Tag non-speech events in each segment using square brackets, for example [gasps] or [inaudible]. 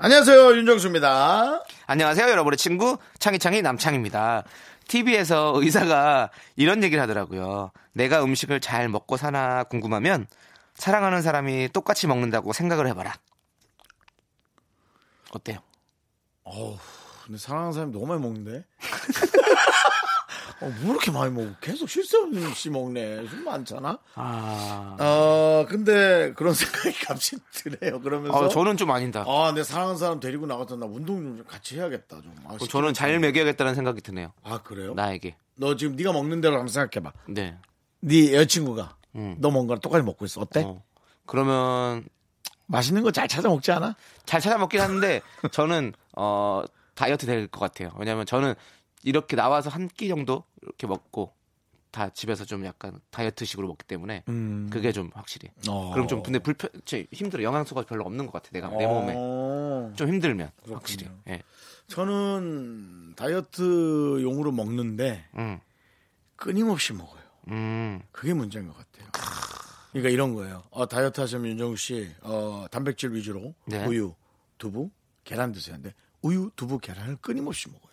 안녕하세요 윤정수입니다. 안녕하세요, 여러분의 친구 창희창희 남창입니다. TV에서 의사가 이런 얘기를 하더라고요. 내가 음식을 잘 먹고 사나 궁금하면 사랑하는 사람이 똑같이 먹는다고 생각을 해봐라. 어때요? 근데 사랑하는 사람이 너무 많이 먹는데. [laughs] 어, 뭐 이렇게 많이 먹어? 계속 실수 없이 먹네. 좀 많잖아. 아, 어, 근데 그런 [laughs] 생각이 값이 드네요. 그러면서. 어, 저는 좀 아니다. 아, 내 사랑하는 사람 데리고 나가서 나 운동 좀 같이 해야겠다. 좀. 아, 어, 저는 잘 먹여야겠다는 생각이 드네요. 아, 그래요? 나에게. 너 지금 네가 먹는 대로 한번 생각해봐. 네. 네 여자친구가 음. 너 뭔가 똑같이 먹고 있어. 어때? 어, 그러면 맛있는 거 잘 찾아 먹지 않아? 잘 찾아 먹긴 하는데 저는 어 다이어트 될 것 같아요. 왜냐하면 저는 이렇게 나와서 한 끼 정도 이렇게 먹고 다 집에서 좀 약간 다이어트식으로 먹기 때문에 음. 그게 좀 확실히. 어. 그럼 좀 근데 불편, 제 힘들어 영양소가 별로 없는 것 같아 내가 내 몸에 어. 좀 힘들면 확실히. 예. 저는 다이어트용으로 먹는데 음, 끊임없이 먹어요. 음, 그게 문제인 것 같아요. 그러니까 이런 거예요. 어, 다이어트 하시면 윤정우 씨, 어, 단백질 위주로 네. 우유, 두부, 계란 드세요. 근데 우유, 두부, 계란을 끊임없이 먹어요.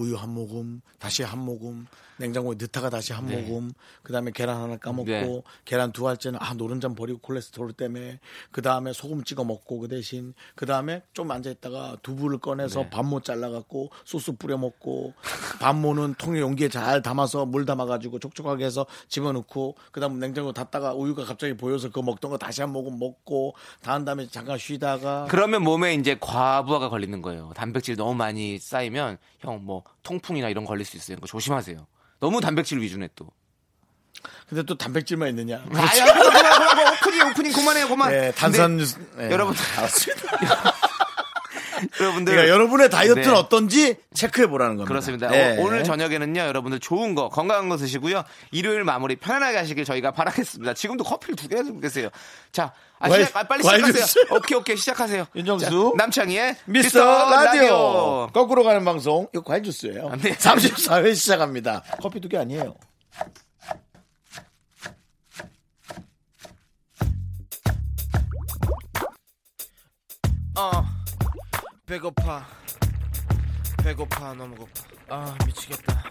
우유 한 모금, 다시 한 모금, 냉장고에 넣다가 다시 한 네. 모금, 그 다음에 계란 하나 까먹고, 네. 계란 두 알째는 아, 노른자 버리고 콜레스테롤 때문에, 그 다음에 소금 찍어 먹고, 그 대신, 그 다음에 좀 앉아있다가 두부를 꺼내서 네. 반모 잘라갖고, 소스 뿌려 먹고, 반모는 통에 용기에 잘 담아서 물 담아가지고 촉촉하게 해서 집어넣고, 그 다음 냉장고 닫다가 우유가 갑자기 보여서 그거 먹던 거 다시 한 모금 먹고, 다한 다음에 잠깐 쉬다가, 그러면 몸에 이제 과부하가 걸리는 거예요. 단백질 너무 많이 쌓이면 형 뭐 통풍이나 이런 거 걸릴 수 있어요. 그거 조심하세요. 너무 단백질 위주네 또. 근데 또 단백질만 있느냐. 아야, 그만, 그만, 그만. 오프닝, 오프닝 그만해요, 그만. 네, 근데 뉴스. 네, 여러분, 알았습니다. [laughs] 여러분들. 그러니까 여러분의 다이어트는 네. 어떤지 체크해 보라는 겁니다. 그렇습니다. 네. 오- 오늘 저녁에는요, 여러분들 좋은 거, 건강한 거 드시고요. 일요일 마무리 편안하게 하시길 저희가 바라겠습니다. 지금도 커피를 두 개나 들고 계세요. 자, 아, 과일- 시작, 아, 빨리 시작하세요. 오케이, 오케이, 시작하세요. [laughs] 윤정수. 자, 남창희의 미스터 라디오. 거꾸로 가는 방송. 이거 과일 주스예요. 아, 네. 34회 시작합니다. 커피 두 개 아니에요. 어 배고파. 배고파 너무 고파. 아 미치겠다.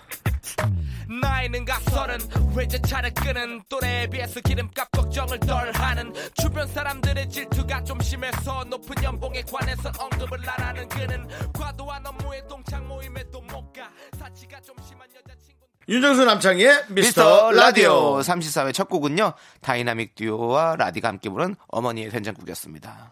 나이는 각설은 외제차를 끄는 또래에 비해서 기름값 걱정을 덜 하는 주변 사람들의 질투가 좀 심해서 높은 연봉에 관해서 언급을 안 하는 그는 과도한 업무에 동창 모임에도 못가. 사치가 좀 심한 여자친구 윤정수 남창희의 미스터, 미스터 라디오. 라디오. 34회 첫 곡은요 다이나믹 듀오와 라디가 함께 부른 어머니의 된장국이었습니다.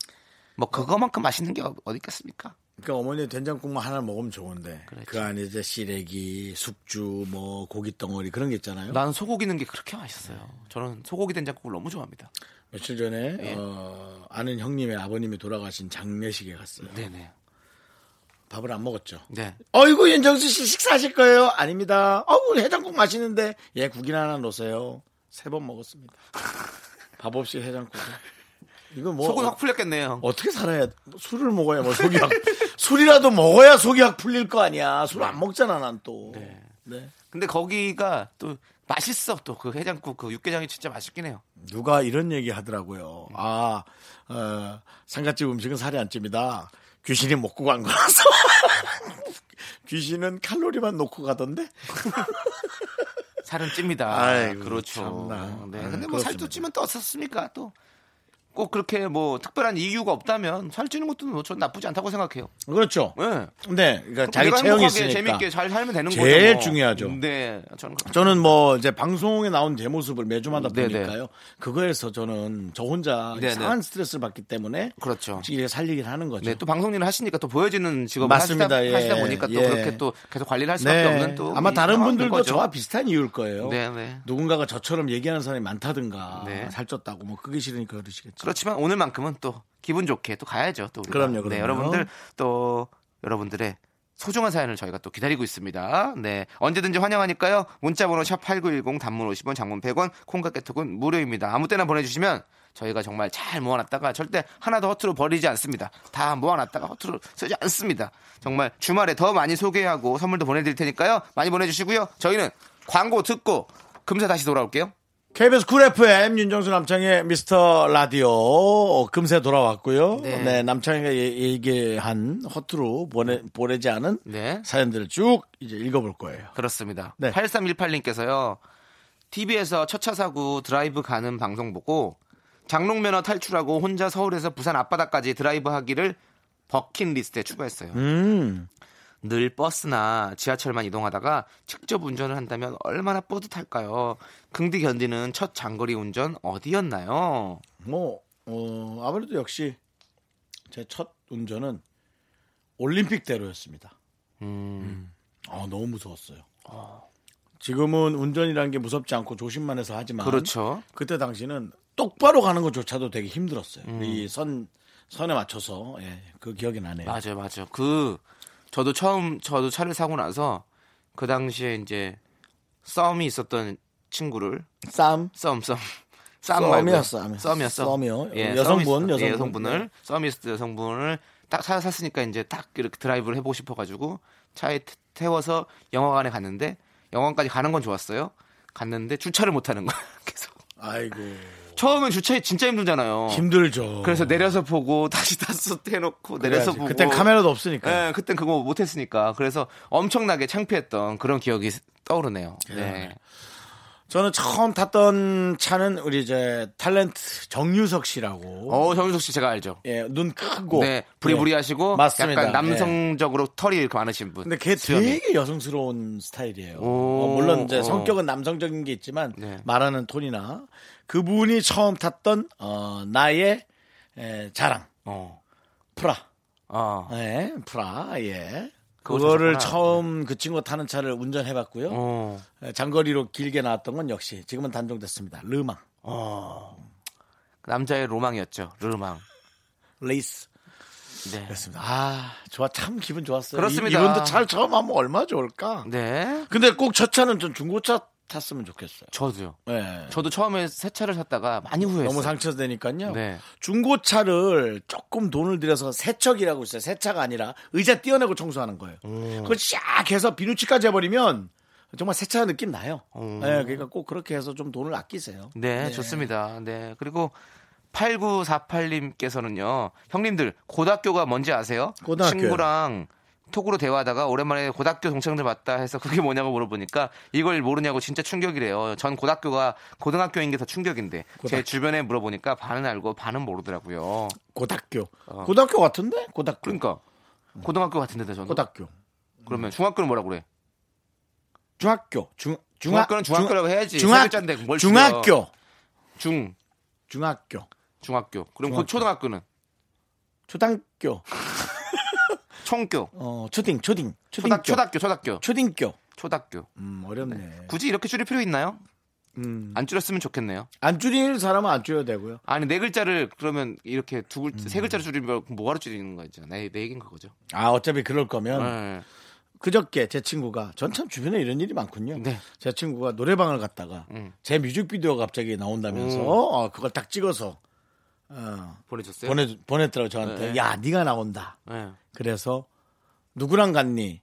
뭐 그거만큼 맛있는 게 어- 어디 있겠습니까? 그러니까 어머니 된장국만 하나 먹으면 좋은데 그렇죠. 그 안에 이제 시래기, 숙주, 뭐 고기 덩어리 그런 게 있잖아요. 난 소고기 넣은 게 그렇게 맛있어요. 저는 소고기 된장국을 너무 좋아합니다. 며칠 전에 예. 어, 아는 형님의 아버님이 돌아가신 장례식에 갔어요. 네네. 밥을 안 먹었죠. 네. 어이구 윤정수 씨 식사하실 거예요? 아닙니다. 어우 해장국 맛있는데 예 국이나 하나 넣으세요. 세 번 먹었습니다. [laughs] 밥 없이 해장국. 이거 뭐 속은 어, 확 풀렸겠네요. 어떻게 살아야 술을 먹어야 뭐 속이 확 [laughs] 술이라도 먹어야 속이 확 풀릴 거 아니야. 술 안 먹잖아 난 또. 네. 네. 근데 거기가 또 맛있어. 또 그 해장국 그 육개장이 진짜 맛있긴 해요. 누가 이런 얘기 하더라고요. 아, 어, 상갓집 음식은 살이 안 찝니다. 귀신이 먹고 간 거라서. [laughs] 귀신은 칼로리만 놓고 가던데? 살은 찝니다. 아이고, 그렇죠. 참나. 네. 아, 근데 뭐 살도 그렇습니다. 찌면 떴었습니까? 또. 꼭 그렇게 뭐 특별한 이유가 없다면 살 찌는 것도 뭐전 나쁘지 않다고 생각해요. 그렇죠. 네. 네, 그러니까 자기 체형이 있으니까. 재밌게 잘 살면 되는 거죠. 제일 뭐. 중요하죠. 네. 저는 저는 뭐 이제 방송에 나온 제 모습을 매주마다 네네. 보니까요. 그거에서 저는 저 혼자 네네. 이상한 스트레스를 받기 때문에 그렇죠. 솔직히 살리긴 하는 거죠. 네, 또 방송 일을 하시니까 또 보여지는 직업을 맞습니다. 하시다, 예. 하시다 보니까 또 예. 그렇게 또 계속 관리를 할 수밖에 없는 또 아마 이 다른 분들도. 저와 비슷한 이유일 거예요. 네, 네. 누군가가 저처럼 얘기하는 사람이 많다든가 네. 살쪘다고 뭐 그게 싫으니까 그러시겠죠. 그렇지만 오늘만큼은 또 기분 좋게 또 가야죠. 또 우리가. 그럼요, 네, 그럼요. 여러분들 또 여러분들의 소중한 사연을 저희가 또 기다리고 있습니다. 네. 언제든지 환영하니까요. 문자번호 샵8910 단문 50원, 장문 100원, 콩과 깨톡은 무료입니다. 아무 때나 보내주시면 저희가 정말 잘 모아놨다가 절대 하나도 허투루 버리지 않습니다. 다 모아놨다가 허투루 쓰지 않습니다. 정말 주말에 더 많이 소개하고 선물도 보내드릴 테니까요. 많이 보내주시고요. 저희는 광고 듣고 금세 다시 돌아올게요. KBS 쿨 FM 윤정수 남창의 미스터 라디오 어, 금세 돌아왔고요. 네. 네, 남창이가 얘- 얘기한 허투루 보내 보내지 않은 네. 사연들을 쭉 이제 읽어볼 거예요. 그렇습니다. 네. 8318님께서요. TV에서 첫차 사고 드라이브 가는 방송 보고 장롱 면허 탈출하고 혼자 서울에서 부산 앞바다까지 드라이브 하기를 버킷리스트에 추가했어요. 음, 늘 버스나 지하철만 이동하다가 직접 운전을 한다면 얼마나 뿌듯할까요? 긍디 견디는 첫 장거리 운전 어디였나요? 뭐 어, 아무래도 역시 제 첫 운전은 올림픽대로였습니다. 음, 아, 너무 무서웠어요. 지금은 운전이라는 게 무섭지 않고 조심만 해서 하지만 그렇죠. 그때 당시는 똑바로 가는 것조차도 되게 힘들었어요. 음. 이선 선에 맞춰서 예, 그 기억이 나네요. 맞아요, 맞아요. 그 저도 처음 저도 차를 사고 나서 그 당시에 이제 썸이 있었던 친구를 쌈 썸, 썸. 썸 썸이요, 말고요. 썸이요. 썸이었어. 썸이요. 예, 여성분, 썸이 있- 여성분. 예, 여성분을 썸이스트 여성분을 딱차 샀으니까 이제 딱 이렇게 드라이브를 해보고 싶어가지고 차에 태- 태워서 영화관에 갔는데 영화관까지 가는 건 좋았어요. 갔는데 주차를 못 하는 거야. [laughs] 계속. 아이고 처음엔 주차 진짜 힘들잖아요. 힘들죠. 그래서 내려서 보고 [laughs] 다시 다스 해놓고 내려서 그래야지. 보고. 그땐 카메라도 없으니까. 예, 그땐 그거 못했으니까. 그래서 엄청나게 창피했던 그런 기억이 떠오르네요. 네. 저는 처음 탔던 차는 우리 이제 탤런트 정유석 씨라고. 어, 정윤석 씨 제가 알죠. 예, 눈 크고. 네, 부리부리하시고 예, 맞습니다. 약간 남성적으로 털이 이렇게 많으신 분. 근데 걔 수염이. 되게 여성스러운 스타일이에요. 오. 어, 물론 이제 어. 성격은 남성적인 게 있지만 네. 말하는 톤이나 그분이 처음 탔던 어, 나의 에, 자랑 어. 프라. 아. 네, 프라. 예. 그거 그거를. 처음 그 친구 타는 차를 운전해봤고요. 어. 에, 장거리로 길게 나왔던 건 역시 지금은 단종됐습니다. 르망, 남자의 로망이었죠. 르망. 레이스. 네. 그렇습니다. 아, 좋아. 참 기분 좋았어요. 그렇습니다. 이, 이분도 차를 처음 하면 얼마나 좋을까? 네. 근데 꼭 첫 차는 좀 중고차 탔으면 좋겠어요. 저도요. 네. 저도 처음에 새 차를 샀다가 많이 후회했어요. 너무 상처되니까요. 네. 중고차를 조금 돈을 들여서 세척이라고 있어요. 세차가 아니라 의자 띄어내고 청소하는 거예요. 음. 그걸 쫙 해서 비누칠까지 해버리면 정말 세차 느낌 나요. 음. 네, 그러니까 꼭 그렇게 해서 좀 돈을 아끼세요. 네, 좋습니다. 네. 그리고 8948님께서는요. 형님들, 고등학교가 뭔지 아세요? 고등학교요. 친구랑 톡으로 대화하다가 오랜만에 고등학교 동창들 봤다 해서 그게 뭐냐고 물어보니까 이걸 모르냐고 진짜 충격이래요. 전 고등학교가 고등학교인 게 더 충격인데 제 고등학교. 주변에 물어보니까 반은 알고 반은 모르더라고요. 고등학교. 고등학교 같은데? 고등학교. 어. 그러니까 고등학교 같은데 저는 고등학교. 그러면 중학교는 뭐라고 그래? 중학교. 중, 중학, 중학교는 중학교라고 해야지. 중학, 세 글자인데 뭘 중학교. 중 중학교. 중학교. 그럼 중학교. 곧 초등학교는 초등교. 총교. 어, 초딩, 초딩. 초등, 초딩교. 초등학교, 초등학교. 초딩교. 초등학교. 음, 어렵네. 굳이 이렇게 줄일 필요 있나요? 음. 안 줄였으면 좋겠네요. 안 줄일 사람은 안 줄여도 되고요. 아니 네 글자를 그러면 이렇게 두 글, 음. 세 글자를 줄이면 뭐하러 줄이는 거죠? 내, 내 얘기인 그거죠. 아, 어차피 그럴 거면 네. 그저께 제 친구가 전 참 주변에 이런 일이 많군요. 네. 제 친구가 노래방을 갔다가 음. 제 뮤직비디오가 갑자기 나온다면서 음. 어, 그걸 딱 찍어서 어, 보내줬어요. 보내 보냈더라고 저한테. 네. 야, 네가 나온다. 네. 그래서 누구랑 갔니?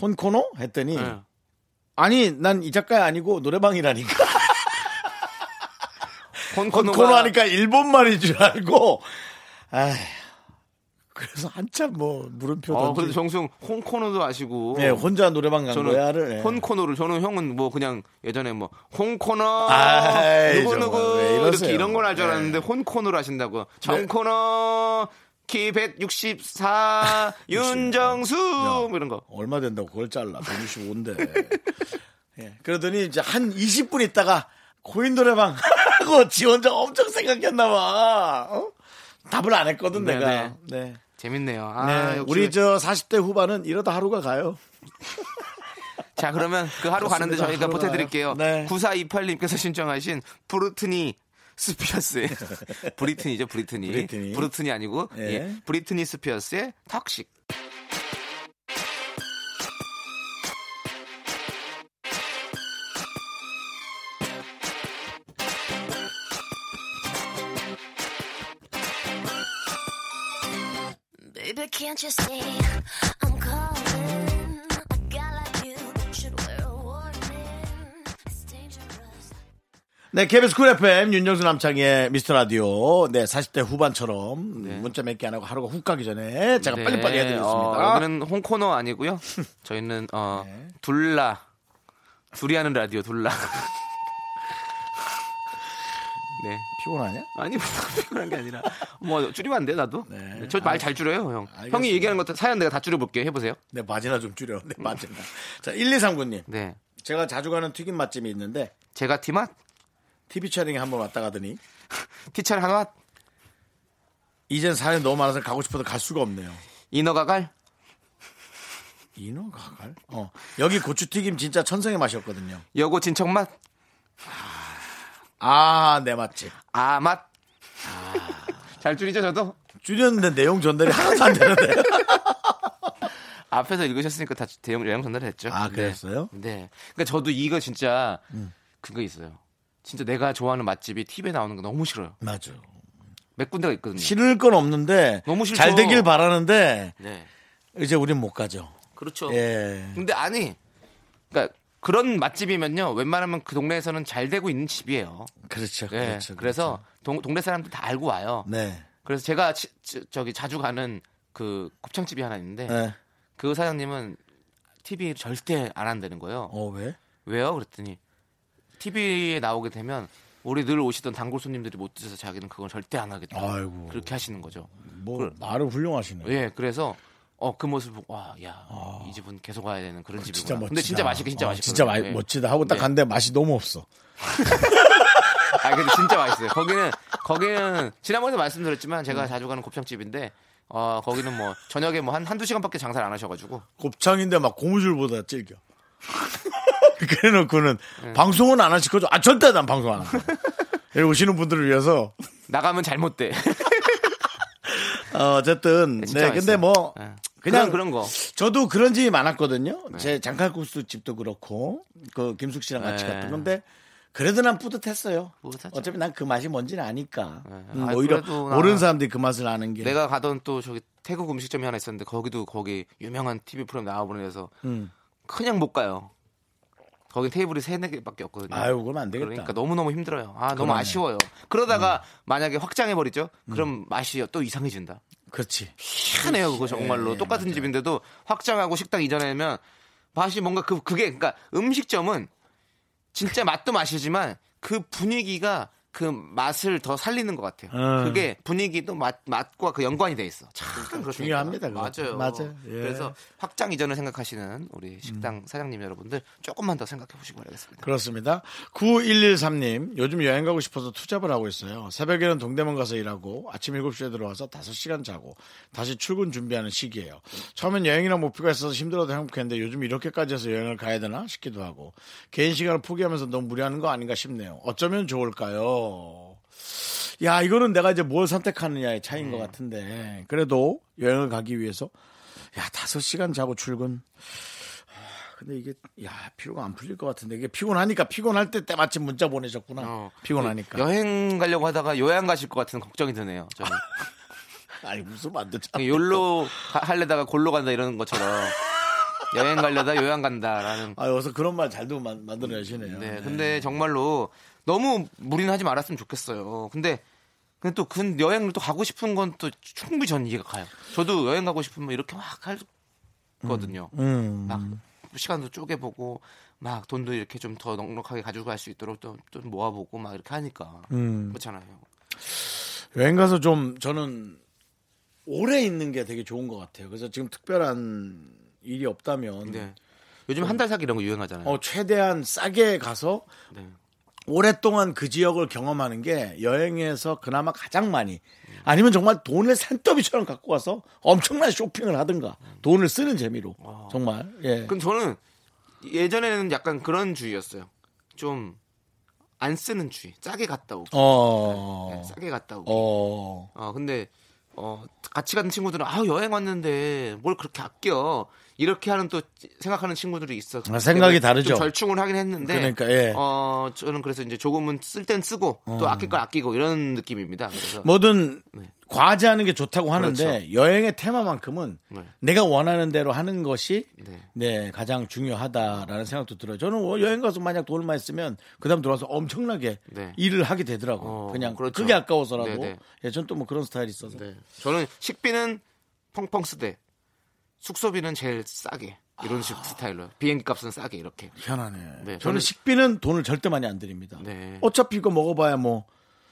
혼코노? 했더니 네. 아니 난 이 작가 아니고 노래방이라니까. [laughs] 혼코노가 혼코노 하니까 일본 말인 줄 알고. 아 그래서 한참 뭐 물음표 어, 던지. 그래도 정수영 홍코노도 아시고. 네, 혼자 노래방 간 저는 거야를. 네. 혼코노를 저는 형은 뭐 그냥 예전에 뭐 홍코노 아이, 누구 누구 왜 이러세요? 이렇게 이런 걸 알줄 네. 알았는데 혼코노를 하신다고. 정코노 키164 [laughs] 윤정수 뭐 이런 거. 얼마 된다고 그걸 잘라 165인데 [laughs] 예, 그러더니 이제 한 20분 있다가 코인 노래방 [laughs] 하고 지 혼자 엄청 생각했나 봐 어? 답을 안 했거든 네, 내가 네. 네. 재밌네요. 아, 네. 우리 저 40대 후반은 이러다 하루가 가요 [laughs] 자, 그러면 그 하루 가는데 그렇습니다. 저희가 보태드릴게요. 네. 9428님께서 신청하신 브루트니 스피어스의 [laughs] 브리트니죠, 브리트니. 브리트니. 브루트니 아니고 예. 예. 브리트니 스피어스의 Toxic. Baby, can't you see I'm calling? A guy like you should wear a warning. It's dangerous. 네, KBS 쿨 FM 윤정수 남창의 미스터 라디오. 네, 40대 후반처럼 네. 문자 몇 개 안 하고 하루가 훅 가기 전에 제가 네, 빨리빨리 해드리겠습니다. 어, 여기는 홍코너 아니고요. 저희는 어 네. 둘라 둘이 하는 라디오 둘라. [laughs] 네. 피곤하냐? 아니 [laughs] 뭐 피곤한 게 아니라 뭐 줄이면 안 돼 나도. 네. 저 말 잘 줄여요 형. 알겠습니다. 형이 얘기하는 것 사연 내가 다 줄여볼게요. 해보세요. 네, 바지나 좀 줄여. 네, 바지나. 자, 1239님. 네. 제가 자주 가는 튀김 맛집이 있는데 제가 티맛 TV 촬영에 한번 왔다 가더니 [laughs] 티철 한맛 이젠 사연이 너무 많아서 가고 싶어도 갈 수가 없네요. 인어가갈 인어가갈? 어. 여기 고추튀김 진짜 천성의 맛이었거든요. 여고 진척맛 아, 내 맛집. 아맛. 잘 줄이죠 저도. 줄였는데 내용 전달이 하나도 안 되는데. [laughs] 앞에서 읽으셨으니까 다 대형 요양 전달을 했죠. 아, 그랬어요? 네. 네. 그러니까 저도 이거 진짜 그거 있어요. 진짜 내가 좋아하는 맛집이 TV에 나오는 거 너무 싫어요. 맞아. 몇 군데가 있거든요. 싫을 건 없는데 너무 싫죠. 잘 되길 바라는데 네. 이제 우린 못 가죠. 그렇죠. 예. 근데 아니, 그러니까 그런 맛집이면요, 웬만하면 그 동네에서는 잘 되고 있는 집이에요. 그렇죠. 네. 그렇죠. 그래서 동, 동네 사람들 다 알고 와요. 네. 그래서 제가 치- 치- 저기 자주 가는 그 곱창집이 하나 있는데 네. 그 사장님은 TV 절대 안 한다는 거예요. 어, 왜? 왜요? 그랬더니 TV에 나오게 되면 우리 늘 오시던 단골 손님들이 못 드셔서 자기는 그건 절대 안 하겠다. 아이고. 그렇게 하시는 거죠. 뭐 그래. 말을 훌륭하시네. 예, 그래서 어 그 모습 보고 와, 야, 이 집은 계속 와야 되는 그런 집이구나. 아. 진짜 멋지다. 근데 진짜 맛있게 진짜 어, 맛있거 진짜 마- 멋지다 하고 딱 갔는데 맛이 너무 없어. [laughs] 아, 근데 진짜 맛있어요. 거기는 거기는 지난번에도 말씀드렸지만 음. 제가 자주 가는 곱창집인데 어 거기는 뭐 저녁에 뭐 한 한두 시간밖에 장사를 안 하셔가지고 곱창인데 막 고무줄보다 질겨. [laughs] 그래놓고는 네. 방송은 안 하실 거죠? 아, 절대 난 방송 안 한다. 여기 오시는 분들을 위해서 나가면 잘못돼. [laughs] 어, 어쨌든 네 맛있어요. 근데 뭐 예. 그냥 그런, 그런 거. 저도 그런 집이 많았거든요. 네. 제 장칼국수 집도 그렇고 그 김숙 씨랑 같이 네. 갔던 건데 그래도 난 뿌듯했어요. 뿌듯하죠. 어차피 난 그 맛이 뭔지는 아니까. 네. 음, 아이, 오히려 모르는 사람들이 그 맛을 아는 게. 내가 가던 또 저기 태국 음식점이 하나 있었는데 거기도 거기 유명한 TV 프로그램 나와보내서 음. 그냥 못 가요. 거기 테이블이 세네 개밖에 없거든요. 아유, 그러면 안 되겠다. 그러니까 너무 너무 힘들어요. 아 너무 그러네. 음. 아쉬워요. 그러다가 만약에 확장해 버리죠. 그럼 맛이 또 이상해진다. 그렇지. 희한해요 그거 정말로 예, 똑같은 맞아요. 집인데도 확장하고 식당 이전하면 맛이 뭔가 그 그게 그러니까 음식점은 진짜 맛도 맛이지만 그 분위기가 그 맛을 더 살리는 것 같아요. 음. 그게 분위기도 맛 맛과 그 연관이 돼 있어. 참 그렇습니다. 중요합니다. 맞아요. 맞아요. 예. 그래서 확장 이전을 생각하시는 우리 식당 사장님 여러분들 조금만 더 생각해 보시기 바라겠습니다. 그렇습니다. 9113님, 요즘 여행 가고 싶어서 투잡을 하고 있어요. 새벽에는 동대문 가서 일하고 아침 7시에 들어와서 5시간 자고 다시 출근 준비하는 시기예요. 처음엔 여행이랑 목표가 있어서 힘들어도 행복했는데 요즘 이렇게까지 해서 여행을 가야 되나 싶기도 하고 개인 시간을 포기하면서 너무 무리하는 거 아닌가 싶네요. 어쩌면 좋을까요? 야, 이거는 내가 이제 뭘 선택하느냐의 차이인 것 같은데. 그래도 여행을 가기 위해서 야, 5시간 자고 출근. 근데 이게 야 피로가 안 풀릴 것 같은데. 이게 피곤하니까 피곤할 때 때마침 문자 보내셨구나. 어, 피곤하니까. 여행 가려고 하다가 요양 가실 것 같은 걱정이 드네요. 저는. [laughs] 아니 무슨 만드자. 욜로 가- 할래다가 골로 간다 이러는 것처럼 여행 가려다 요양 간다라는. 아 어서 그런 말 잘도 만, 만들어내시네요. 네, 근데 정말로 너무 무리는 하지 말았으면 좋겠어요. 근데 근데 또 그 여행을 또 가고 싶은 건 또 충분히 전 이해가 가요. 저도 여행 가고 싶으면 이렇게 막 할거든요. 음. 막 시간도 쪼개보고 막 돈도 이렇게 좀 더 넉넉하게 가지고 갈 수 있도록 또, 또 모아보고 막 이렇게 하니까 음. 그렇잖아요. 여행 가서 좀 저는 오래 있는 게 되게 좋은 것 같아요 그래서 지금 특별한 일이 없다면 네. 요즘 한달 살기 이런 거 유행하잖아요. 어, 최대한 싸게 가서 네. 오랫동안 그 지역을 경험하는 게 여행에서 그나마 가장 많이 아니면 정말 돈을 산더미처럼 갖고 와서 엄청난 쇼핑을 하든가 돈을 쓰는 재미로 정말 예. 그럼 저는 예전에는 약간 그런 주의였어요. 좀 안 쓰는 주의. 싸게 갔다 오기. 어. 네, 싸게 갔다 오기. 어. 어, 근데 어, 같이 가는 친구들은 아, 여행 왔는데 뭘 그렇게 아껴. 이렇게 하는 또 생각하는 친구들이 있어. 아, 생각이 다르죠. 좀 절충을 하긴 했는데. 그러니까, 예. 어 저는 그래서 이제 조금은 쓸 땐 쓰고 또 아낄 걸 아끼고 이런 느낌입니다. 그래서 뭐든 네. 과제하는 게 좋다고 하는데 그렇죠. 여행의 테마만큼은 네. 내가 원하는 대로 하는 것이 네. 네. 가장 중요하다라는 생각도 들어요. 저는 뭐 여행 가서 만약 돈을 많이 쓰면 그다음 들어와서 엄청나게 네. 일을 하게 되더라고. 요 어, 그냥 그렇죠. 그게 아까워서라도. 네네. 예, 전 또 뭐 그런 스타일이 있어서. 네. 저는 식비는 펑펑 쓰되 숙소비는 제일 싸게 이런 식 스타일로 비행기 값은 싸게 이렇게. 희한하네. 네, 저는 저는- 식비는 돈을 절대 많이 안 드립니다. 네. 어차피 이거 먹어봐야 뭐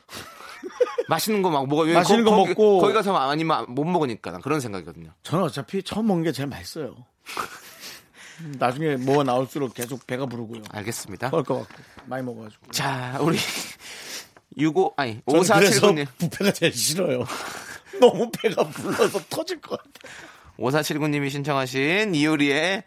[laughs] 맛있는 거 막 먹어. 왜 맛있는 거 먹고- 거기 가서 아니면 못 먹으니까 난 그런 생각이거든요. 저는 어차피 처음 먹는 게 제일 맛있어요. 음, [laughs] 나중에 뭐가 나올수록 계속 배가 부르고요. 알겠습니다. 뻘것 같고 많이 먹어가지고. 자, 우리 65 아니 저는 그래서 5479님 [laughs] 부페가 제일 싫어요. 너무 배가 불러서 터질 것 같아. 5479님이 신청하신 이효리의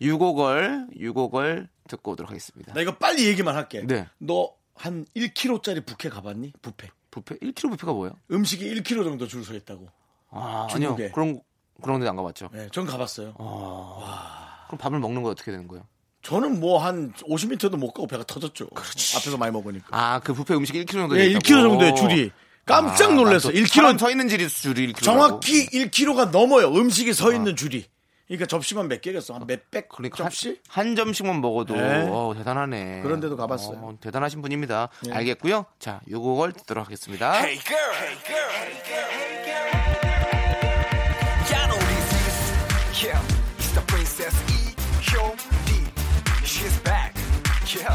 유곡을 유곡을 듣고 오도록 하겠습니다. 나 이거 빨리 얘기만 할게. 네. 너 한 1kg짜리 부케 가봤니? 부페. 부페 1kg 부페가 뭐예요? 음식이 1kg 정도 줄 서 있다고. 아, 중국에. 아니요. 그런 그런 데안 가봤죠. 네, 전 가봤어요. 그럼 밥을 먹는 거 어떻게 되는 거예요? 저는 뭐 한 50m도 못 가고 배가 터졌죠. 앞에서 많이 먹으니까. 아, 그 부페 음식 1kg 정도 예, 돼 1kg 정도의 줄이. 깜짝 놀랐어. 1kg 사람 서 있는 줄이 줄이 1kg. 정확히 1kg가 넘어요. 음식이 서 있는 줄이. 그러니까 접시만 몇 개겠어? 한 몇백 그러니까 접시? 한, 한 점씩만 먹어도 네. 어, 대단하네. 그런 데도 가봤어요. 어, 대단하신 분입니다. 알겠고요. 자, 요 곡을 듣도록 하겠습니다. Hey girl, hey girl, hey girl, hey girl. I know this is. Yeah, it's the princess E. Hyun-B. She's back. Yeah,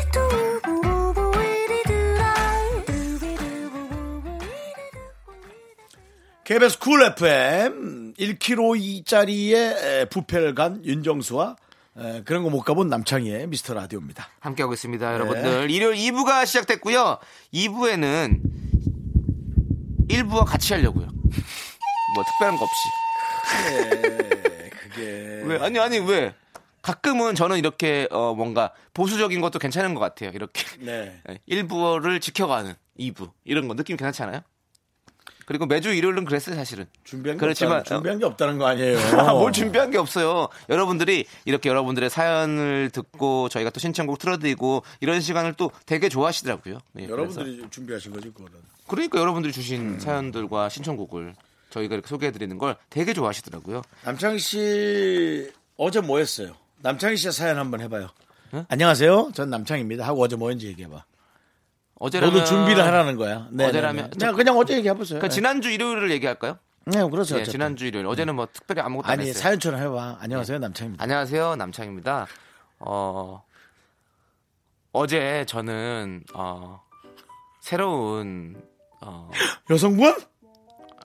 KBS 쿨 FM 1kg짜리의 부페를 간 윤정수와 에, 그런 거 못 가본 남창희의 미스터 라디오입니다. 함께하고 있습니다, 네. 여러분들. 일요일 2부가 시작됐고요. 2부에는 1부와 같이 하려고요. 뭐 특별한 거 없이. 네, 그게 [laughs] 왜? 아니 아니 왜? 가끔은 저는 이렇게 어 뭔가 보수적인 것도 괜찮은 것 같아요. 이렇게 네. 1부를 지켜가는 2부 이런 거 느낌 괜찮잖아요. 그리고 매주 일요일은 그랬어요 사실은. 준비한 게 그렇지만, 없다는, 준비한 게 없다는 거 아니에요. [laughs] 뭘 준비한 게 없어요. 여러분들이 이렇게 여러분들의 사연을 듣고 저희가 또 신청곡 틀어드리고 이런 시간을 또 되게 좋아하시더라고요. 네, 그래서 여러분들이 준비하신 거지 그거는. 그러니까 여러분들이 주신 음. 사연들과 신청곡을 저희가 이렇게 소개해드리는 걸 되게 좋아하시더라고요. 남창희 씨 어제 뭐 했어요? 남창희 씨의 사연 한번 해봐요. 안녕하세요. 전 남창입니다. 하고 어제 뭐 했는지 얘기해봐. 어제라면 너도 준비를 하라는 거야. 네, 어제라면- 네, 네. 그냥, 그냥 어제 얘기해 보세요. 그러니까 지난주 일요일을 얘기할까요? 네, 그렇죠. 네. 지난주 일요일. 어제는 뭐 특별히 아무것도 안 아니 했어요. 사연처럼 해봐. 안녕하세요 남창입니다. 안녕하세요. 남창입니다. 어, 어제 저는, 어, 새로운, 어, [gasps] 여성분?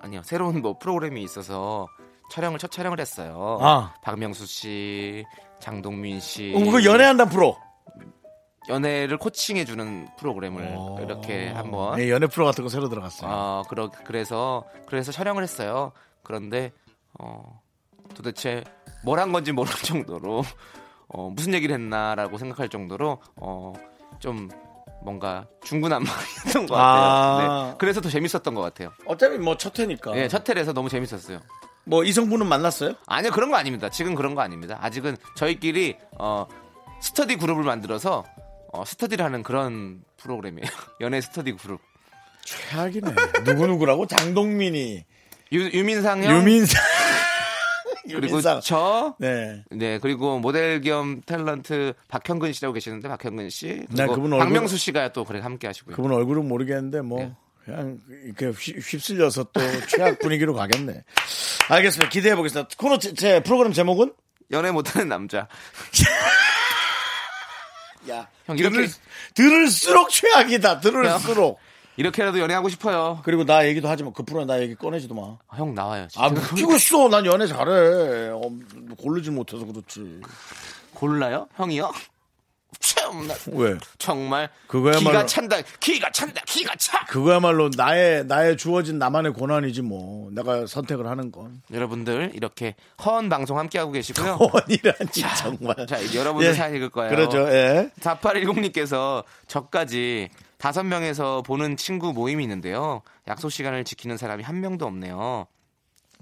아니요. 새로운 뭐 프로그램이 있어서 촬영을, 첫 촬영을 했어요. 아. 박명수 씨, 장동민 씨. 어, 그거 연애한다 프로. 연애를 코칭해주는 프로그램을 이렇게 한번. 네, 연애 프로 같은 거 새로 들어갔어요. 어, 그러, 그래서, 그래서 촬영을 했어요. 그런데, 어, 도대체 뭘 한 건지 모를 [laughs] 정도로, 어, 무슨 얘기를 했나라고 생각할 정도로, 어, 좀 뭔가 중구난방이었던 것 같아요. 아. 네. 그래서 더 재밌었던 것 같아요. 어차피 뭐 첫 회니까. 네, 첫 회에서 너무 재밌었어요. 뭐 이성분은 만났어요? 아니요, 그런 거 아닙니다. 지금 그런 거 아닙니다. 아직은 저희끼리, 어, 스터디 그룹을 만들어서, 어, 스터디를 하는 그런 프로그램이에요. [laughs] 연애 스터디 그룹. 최악이네. 누구 누구라고? 장동민이, 유, 유민상 형. 유민상, [laughs] 그리고 유민상. 저, 네. 네, 그리고 모델 겸 탤런트 박현근 씨라고 계시는데 박현근 씨. 네, 그분 얼굴- 박명수 씨가 또 그래 함께 하시고요. 그분 얼굴은 모르겠는데 뭐 네. 그냥 이렇게 휩- 휩쓸려서 또 최악 분위기로 가겠네. 알겠습니다. 기대해 보겠습니다. 코너 제, 제 프로그램 제목은 연애 못하는 남자. [laughs] 야 형, 이렇게- 들을, 들을수록 최악이다. 들을수록 이렇게라도 연애하고 싶어요. 그리고 나 얘기도 하지 마. 그 프로에 나 얘기 꺼내지도 마. 아, 형 나와요. 진짜. 아, 웃기고 있어. 난 연애 잘해. 어, 고르지 못해서 그렇지. 골라요? 형이요? 참, 나 왜? 정말 그거야말로- 기가 찬다. 기가 찬다. 기가 차. 그거야말로 나의, 나의 주어진 나만의 고난이지 뭐. 내가 선택을 하는 건. 여러분들 이렇게 허언 방송 함께 하고 계시고요. [laughs] 원이라니, 정말. 자, 여러분들 예. 사연 읽을 거예요. 그러죠, 예. 4810님께서 저까지 다섯 명에서 보는 친구 모임이 있는데요. 약속 시간을 지키는 사람이 한 명도 없네요.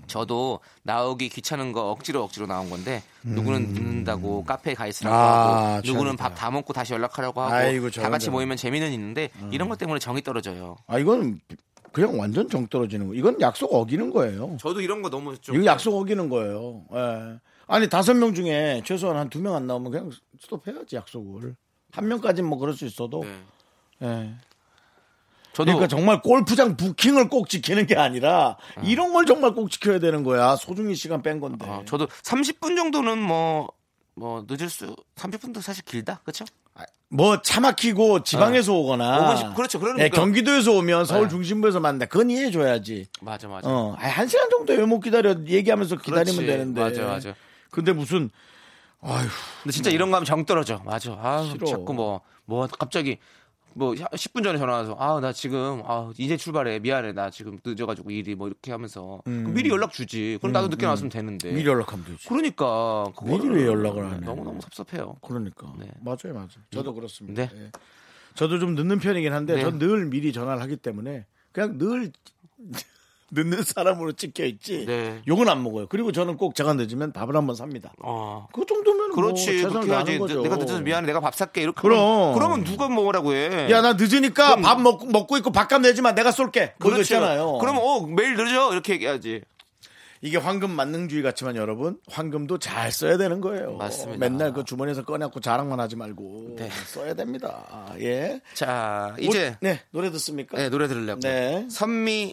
저도 나오기 귀찮은 거 억지로 억지로 나온 건데 누구는 늦는다고 카페에 가 있으라고 음. 아, 하고 누구는. 밥 다 먹고 다시 연락하려고 하고 아이고, 다 같이. 모이면 재미는 있는데 이런 것 때문에 정이 떨어져요. 아, 이건 그냥 완전 정 떨어지는 거. 이건 약속 어기는 거예요. 저도 이런 거 너무 좀 이거 약속 어기는 거예요. 예. 아니, 다섯 명 중에 최소한 한 두 명 안 나오면 그냥 스톱해야지, 약속을. 한 명까지는 뭐 그럴 수 있어도. 네. 예. 저도 그러니까 정말 골프장 부킹을 꼭 지키는 게 아니라 이런 걸 정말 꼭 지켜야 되는 거야. 소중히 시간 뺀 건데. 어, 저도 30분 정도는 뭐뭐 늦을 수 30분도 사실 길다. 그렇죠? 뭐차 막히고 지방에서 어. 오거나 50 그렇죠. 그러니까. 예, 경기도에서 오면 서울 네. 중심부에서 만나. 그건 이해해 줘야지. 맞아 맞아. 어. 아니, 한 시간 정도 왜 못 기다려 얘기하면서 기다리면 그렇지. 되는데. 맞아 맞아. 근데 무슨 아휴. 근데 진짜 이런 거 하면 정 떨어져. 맞아. 아, 싫어. 자꾸 뭐, 뭐, 갑자기, 뭐, 10분 전에 전화 와서, 아, 나 지금, 아, 이제 출발해. 미안해. 나 지금 늦어가지고 일이 뭐 이렇게 하면서. 그럼 미리 연락 주지. 그럼 나도 늦게 나왔으면 되는데. 음. 미리 연락하면 되지. 그러니까. 미리 왜 연락을 안 해? 너무 너무 섭섭해요. 그러니까. 네. 맞아요, 맞아요. 저도 그렇습니다. 네. 예. 저도 좀 늦는 편이긴 한데 네. 전늘 미리 전화를 하기 때문에 그냥 늘 늦는 사람으로 찍혀 있지. 네. 욕은 안 먹어요. 그리고 저는 꼭 제가 늦으면 밥을 한번 삽니다. 어. 그 정도면 뭐 그렇지. 최선을 그렇게 해야지. 거죠. 내가 늦어서 미안해. 내가 밥 살게. 이렇게. 그럼. 그러면 누가 먹으라고 해. 야, 나 늦으니까 밥 먹고, 먹고 있고 밥값 내지 마. 내가 쏠게. 뭐. 있잖아요. 그러면, 어, 매일 늦어. 이렇게 얘기하지. 이게 황금 만능주의 같지만 여러분, 황금도 잘 써야 되는 거예요. 맞습니다. 맨날 그 주머니에서 꺼내고 자랑만 하지 말고 네. 써야 됩니다. 아, 예. 자, 이제. 오, 네, 노래 듣습니까? 네, 노래 들으려고. 네. 선미,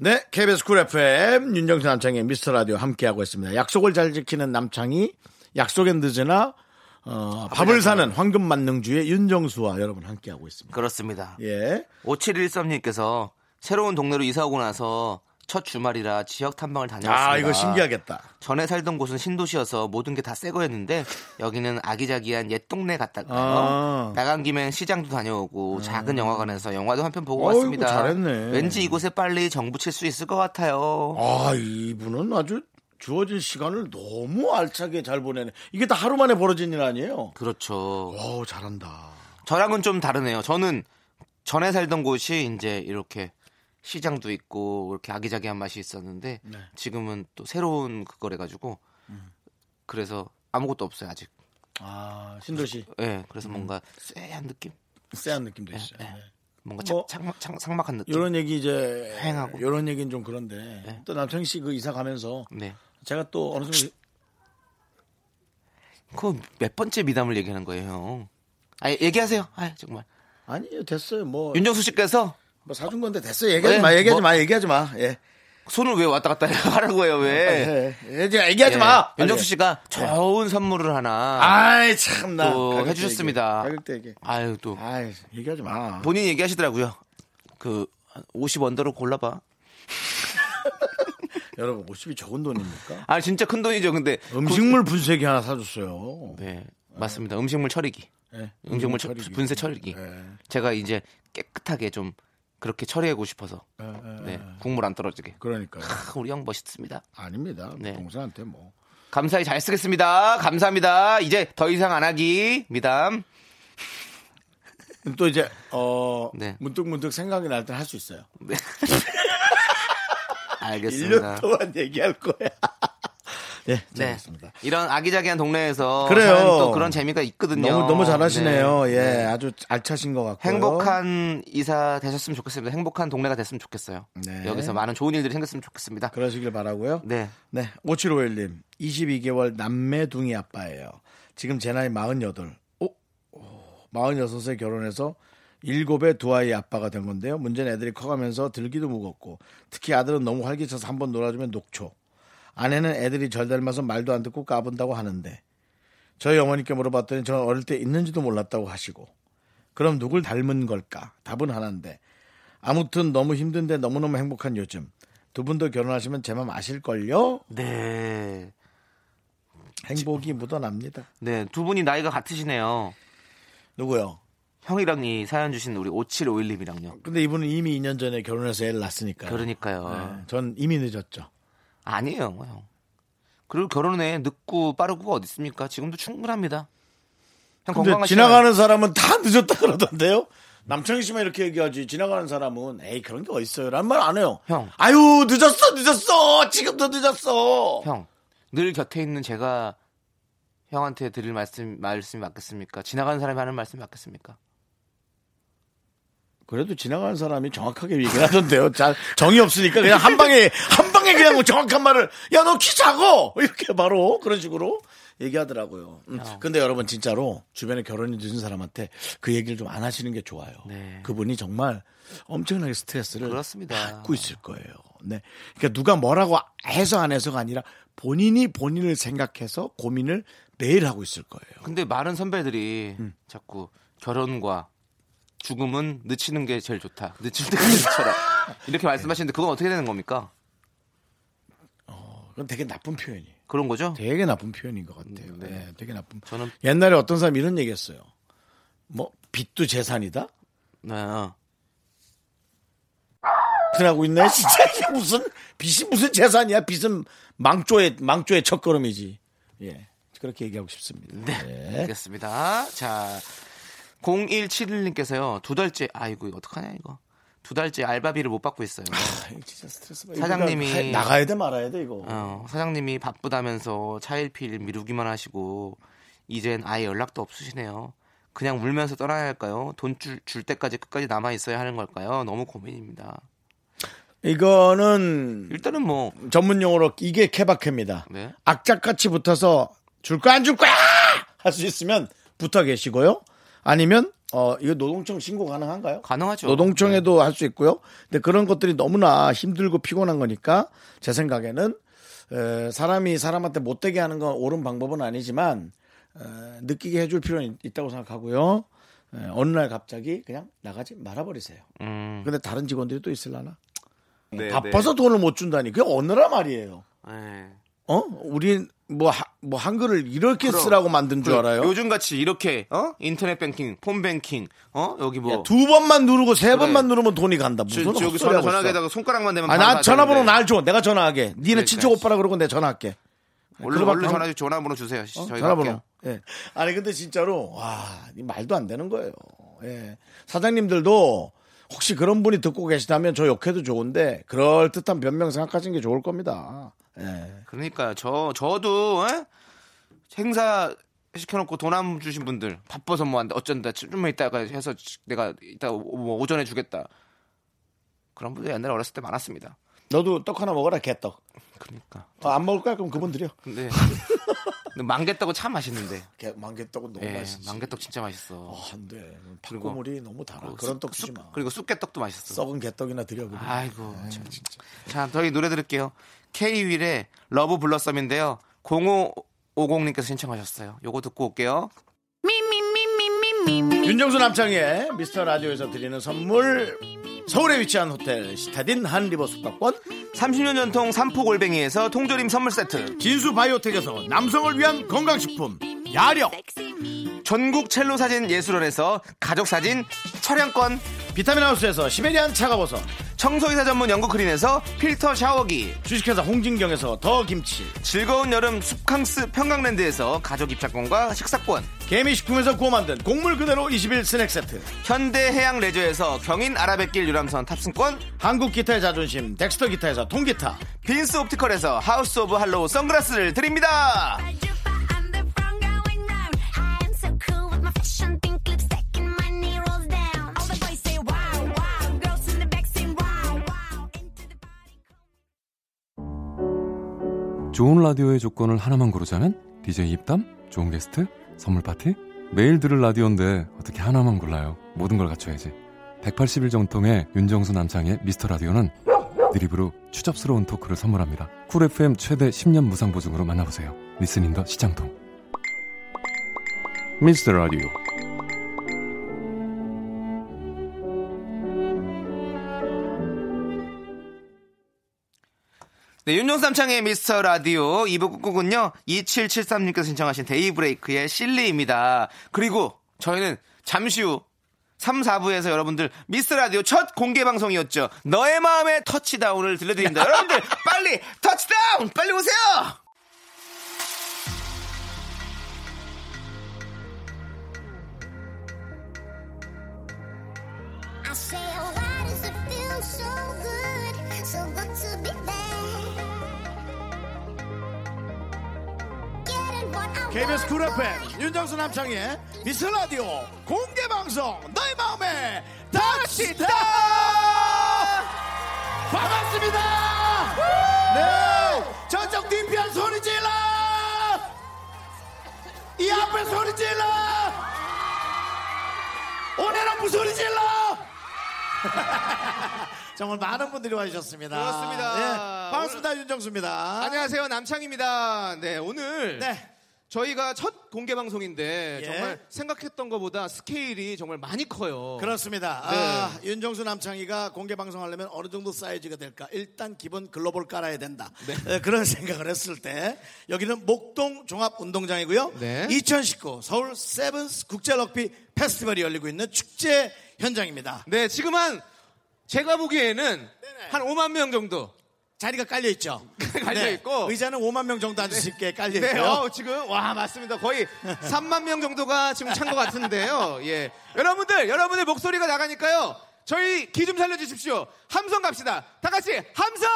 네 KBS 쿨 FM 윤정수 남창희 미스터 라디오 함께하고 있습니다. 약속을 잘 지키는 남창희 약속엔 늦으나 어, 밥을 사는 황금 만능주의 윤정수와 여러분 함께하고 있습니다. 그렇습니다. 예. 5713님께서 새로운 동네로 이사 오고 나서 첫 주말이라 지역 탐방을 다녀왔습니다. 아, 이거 신기하겠다. 전에 살던 곳은 신도시여서 모든 게 다 새 거였는데 여기는 아기자기한 옛 동네 같다가요. 아. 나간 김엔 시장도 다녀오고 작은 영화관에서 영화도 한 편 보고 어이구, 왔습니다. 잘했네. 왠지 이곳에 빨리 정부 칠 수 있을 것 같아요. 아, 이분은 아주 주어진 시간을 너무 알차게 잘 보내네. 이게 다 하루 만에 벌어진 일 아니에요? 그렇죠. 어우, 잘한다. 저랑은 좀 다르네요. 저는 전에 살던 곳이 이제 이렇게 시장도 있고 이렇게 아기자기한 맛이 있었는데 네. 지금은 또 새로운 그거래 가지고 음. 그래서 아무것도 없어요 아직. 아, 신도시. 예, 음. 그래서 뭔가 쎄한 느낌, 쎄한 느낌도 있어요. 네. 네. 뭔가 뭐, 상, 상, 상, 상막한 느낌. 이런 얘기 이제 횡하고. 이런 얘기는 좀 그런데 네. 또 남창희 씨 그 이사 가면서 네, 제가 또 어느 정도 그 몇 번째 미담을 얘기하는 거예요, 형. 아, 얘기하세요. 아, 정말. 아니요 됐어요 뭐, 윤정수 씨께서 뭐 사준 건데 됐어요 얘기하지 네, 마 얘기하지 뭐- 마 얘기하지 마 예. 손을 왜 왔다 갔다 하라고 해요, 왜? 예. 예. 제가 얘기하지 예, 마 윤정수 빨리. 씨가 좋은 선물을 하나 아이 참나 또 해주셨습니다. 가격대 얘기 아유 또 아이 얘기하지 마 본인 이 얘기하시더라고요. 그 50원더로 골라봐. [laughs] 여러분 50이 적은 돈입니까 아 진짜 큰 돈이죠. 근데 음식물 분쇄기 하나 사줬어요 그- 네 맞습니다. 음식물 처리기, 예. 음식물 처, 처리기. 분쇄 처리기. 예. 제가 이제 깨끗하게 좀 그렇게 처리하고 싶어서 예, 예, 네 예. 국물 안 떨어지게. 그러니까요 크, 우리 형 멋있습니다. 아닙니다 네. 동생한테 뭐 감사히 잘 쓰겠습니다. 감사합니다. 이제 더 이상 안 하기 미담. [laughs] 또 이제 어 네. 문득 문득 생각이 날 때 할 수 있어요. 네. 1년 [laughs] 알겠습니다. 동안 얘기할 거야. 예, 네. 잘했습니다. 이런 아기자기한 동네에서 그래요. 또 그런 재미가 있거든요. 너무 너무 잘하시네요. 네. 예, 네. 아주 알차신 것 같고요. 행복한 이사 되셨으면 좋겠습니다. 행복한 동네가 됐으면 좋겠어요. 네. 여기서 많은 좋은 일들이 생겼으면 좋겠습니다. 그러시길 바라고요. 네. 네, 5751님. 22개월 남매둥이 아빠예요. 지금 제 나이 48. 오, 46에 결혼해서 일곱에 두 아이 아빠가 된 건데요. 문제는 애들이 커가면서 들기도 무겁고 특히 아들은 너무 활기차서 한번 놀아주면 녹초. 아내는 애들이 절 닮아서 말도 안 듣고 까분다고 하는데 저희 어머니께 물어봤더니 저는 어릴 때 있는지도 몰랐다고 하시고 그럼 누굴 닮은 걸까? 답은 하나인데 아무튼 너무 힘든데 너무너무 행복한 요즘 두 분도 결혼하시면 제 맘 아실걸요? 네. 행복이 묻어납니다. 네. 두 분이 나이가 같으시네요. 누구요? 형이랑 이 사연 주신 우리 5751님이랑요. 근데 이분은 이미 2년 전에 결혼해서 애를 낳았으니까요. 그러니까요. 네, 전 이미 늦었죠. 아니에요, 형. 그리고 결혼에 늦고 빠르고가 어디 있습니까? 지금도 충분합니다. 형 근데 건강하시잖아요. 지나가는 사람은 다 늦었다 그러던데요? 남창희 씨만 이렇게 얘기하지 지나가는 사람은 에이 그런 게 어딨어요 라는 말 안 해요 형. 아유 늦었어 늦었어 지금도 늦었어 형, 늘 곁에 있는 제가 형한테 드릴 말씀 말씀이 맞겠습니까? 지나가는 사람이 하는 말씀이 맞겠습니까? 그래도 지나가는 사람이 정확하게 얘기를 하던데요 잘 정이 없으니까 그냥 한 방에 한 방에 그냥 뭐 정확한 말을 야 너 키 작어 이렇게 바로 그런 식으로 얘기하더라고요 음, 근데 여러분 진짜로 주변에 결혼이 늦은 사람한테 그 얘기를 좀 안 하시는 게 좋아요 네. 그분이 정말 엄청나게 스트레스를 그렇습니다. 받고 있을 거예요. 네. 그러니까 누가 뭐라고 해서 안 해서가 아니라 본인이 본인을 생각해서 고민을 매일 하고 있을 거예요. 근데 많은 선배들이 음. 자꾸 결혼과 죽음은 늦추는 게 제일 좋다. 늦출 때까지 늦춰라. 이렇게 말씀하시는데 그건 어떻게 되는 겁니까? 그건 되게 나쁜 표현이에요. 그런 거죠? 되게 나쁜 표현인 것 같아요. 네. 네, 되게 나쁜. 저는 옛날에 어떤 사람이 이런 얘기했어요. 뭐 빚도 재산이다. 네. 어. 하고 있네. [laughs] 진짜 이게 무슨 빚이 무슨 재산이야? 빚은 망조의 망조의 첫걸음이지. 예, 그렇게 얘기하고 싶습니다. 네. 알겠습니다. 자, 0171님께서요. 두 달째 아이고 이거 어떡하냐 이거. 두 달째 알바비를 못 받고 있어요. 아, 진짜 스트레스 받- 사장님이- 나가야 돼 말아야 돼 이거. 어, 사장님이 바쁘다면서 차일피일 미루기만 하시고 이젠 아예 연락도 없으시네요. 그냥 울면서 떠나야 할까요? 돈줄 때까지 끝까지 남아 있어야 하는 걸까요? 너무 고민입니다. 이거는 일단은 뭐 전문 용어로 이게 케바케입니다. 네. 악착같이 붙어서 줄 거야 안 줄 거야 할 수 있으면 붙어 계시고요. 아니면 어 이거 노동청 신고 가능한가요? 가능하죠. 노동청에도 할수 있고요. 근데 그런 것들이 너무나 힘들고 피곤한 거니까 제 생각에는 에, 사람이 사람한테 못되게 하는 건 옳은 방법은 아니지만 에, 느끼게 해줄 필요는 있- 있다고 생각하고요. 에, 어느 날 갑자기 그냥 나가지 말아버리세요. 음, 근데 다른 직원들이 또 있을라나? 네, 바빠서 돈을 못 준다니 그게 어느라 말이에요. 네. 어? 우린 뭐, 하- 뭐 한글을 이렇게 그럼. 쓰라고 만든 줄그 알아요? 요즘 같이 이렇게 어 인터넷 뱅킹, 폰 뱅킹, 어 여기 뭐 두 번만 누르고 세 그래. 번만 누르면 돈이 간다. 저, 무슨 저기 전화 하고 있어. 전화기에다가 손가락만 대면 아, 바로 나다 전화번호. 날 줘. 내가 전화하게. 니네 그러니까. 친척 오빠라 그러고 내가 전화할게. 얼른 얼른 안- 전화 전화번호 주세요. 어? 전화번호. 예. 아니 근데 진짜로 와, 이 말도 안 되는 거예요. 예. 사장님들도 혹시 그런 분이 듣고 계시다면 저 욕해도 좋은데 그럴 듯한 변명 생각하시는 게 좋을 겁니다. 예. 그러니까 저 저도 에? 행사 시켜놓고 돈 안 주신 분들 바빠서 뭐안 돼. 어쩐다 좀만 있다가 해서 내가 이따 오- 뭐 오전에 주겠다 그런 분들 옛날에 어렸을 때 많았습니다. 너도 떡 하나 먹어라 개떡. 그러니까 아, 안 먹을 거야? 그럼 그분 드려. 근데, 근데 망개떡은 참 맛있는데. 개, 망개떡은 너무 예, 맛있지. 망개떡 진짜 맛있어. 어, 안 돼. 팥고물이 너무 달아. 그리고 그런 쑥- 떡 주지 쑥- 마. 그리고 쑥개떡도 맛있어. 썩은 개떡이나 드려. 그래. 아이고 아유, 참. 진짜. 자, 저희 노래 들을게요. K-윌의 Love Blossom인데요. 0550님께서 신청하셨어요. 요거 듣고 올게요. 윤정수 남창의 미스터 라디오에서 드리는 선물 서울에 위치한 호텔 시타딘 한 리버 숙박권 30년 전통 삼포골뱅이에서 통조림 선물 세트. 진수 바이오텍에서 남성을 위한 건강식품 야력 전국 첼로 사진 예술원에서 가족 사진 촬영권. 비타민 하우스에서 시베리안 차가버섯 청소이사 전문 영국 크린에서 필터 샤워기. 주식회사 홍진경에서 더 김치 즐거운 여름 숲캉스 평강랜드에서 가족 입장권과 식사권. 개미식품에서 구워 만든 곡물 그대로 21 스낵 세트 현대해양 레저에서 경인 아라뱃길 유람 선 탑승권 한국 기타의 자존심 덱스터 기타에서 통기타 빈스 옵티컬에서 하우스 오브 할로우 선글라스를 드립니다. 좋은 라디오의 조건을 하나만 고르자면 DJ 입담, 좋은 게스트, 선물 파티? 매일 들을 라디오인데 어떻게 하나만 골라요? 모든 걸 갖춰야지. 180일 정통의 윤정수 남창의 미스터 라디오는 드립으로 추접스러운 토크를 선물합니다. 쿨 FM 최대 10년 무상 보증으로 만나보세요. Listening the 시장통. 미스터 라디오. 네, 윤종수 남창의 미스터 라디오 2부 끝곡은요 2773님께서 신청하신 데이브레이크의 실리입니다 그리고 저희는 잠시 후 3, 4부에서 여러분들 미스터 라디오 첫 공개 방송이었죠. 너의 마음의 터치다운을 들려드립니다. 여러분들 [laughs] 빨리 터치다운! 빨리 오세요! KBS want. 쿨 FM 윤정수 남창의 미스터 라디오 공개 방송 너의 마음의 터치다 반갑습니다! 네 저쪽 뒤편 소리 질러! 이 앞에 소리 질러! 오늘은 무슨 소리 질러! [laughs] 정말 많은 분들이 와주셨습니다. 그렇습니다. 네, 반갑습니다 윤정수입니다. 안녕하세요 남창입니다. 네 오늘 네 저희가 첫 공개 방송인데 예. 정말 생각했던 것보다 스케일이 정말 많이 커요 그렇습니다. 네. 아, 윤정수 남창희가 공개 방송하려면 어느 정도 사이즈가 될까? 일단 기본 글로벌 깔아야 된다. 네. 에, 그런 [laughs] 생각을 했을 때 여기는 목동 종합운동장이고요. 네. 2019 서울 세븐스 국제 럭비 페스티벌이 열리고 있는 축제 현장입니다. 네 지금 한 제가 보기에는 한 5만 명 정도 자리가 깔려 있죠. [laughs] 깔려 있고. 의자는 5만 명 정도 앉을 수 있게 깔려 네, 있고요. 어, 지금 와 맞습니다. 거의 [laughs] 3만 명 정도가 지금 찬 것 같은데요. 예, 여러분들, 여러분의 목소리가 나가니까요. 저희 기 좀 살려주십시오. 함성 갑시다. 다 같이 함성.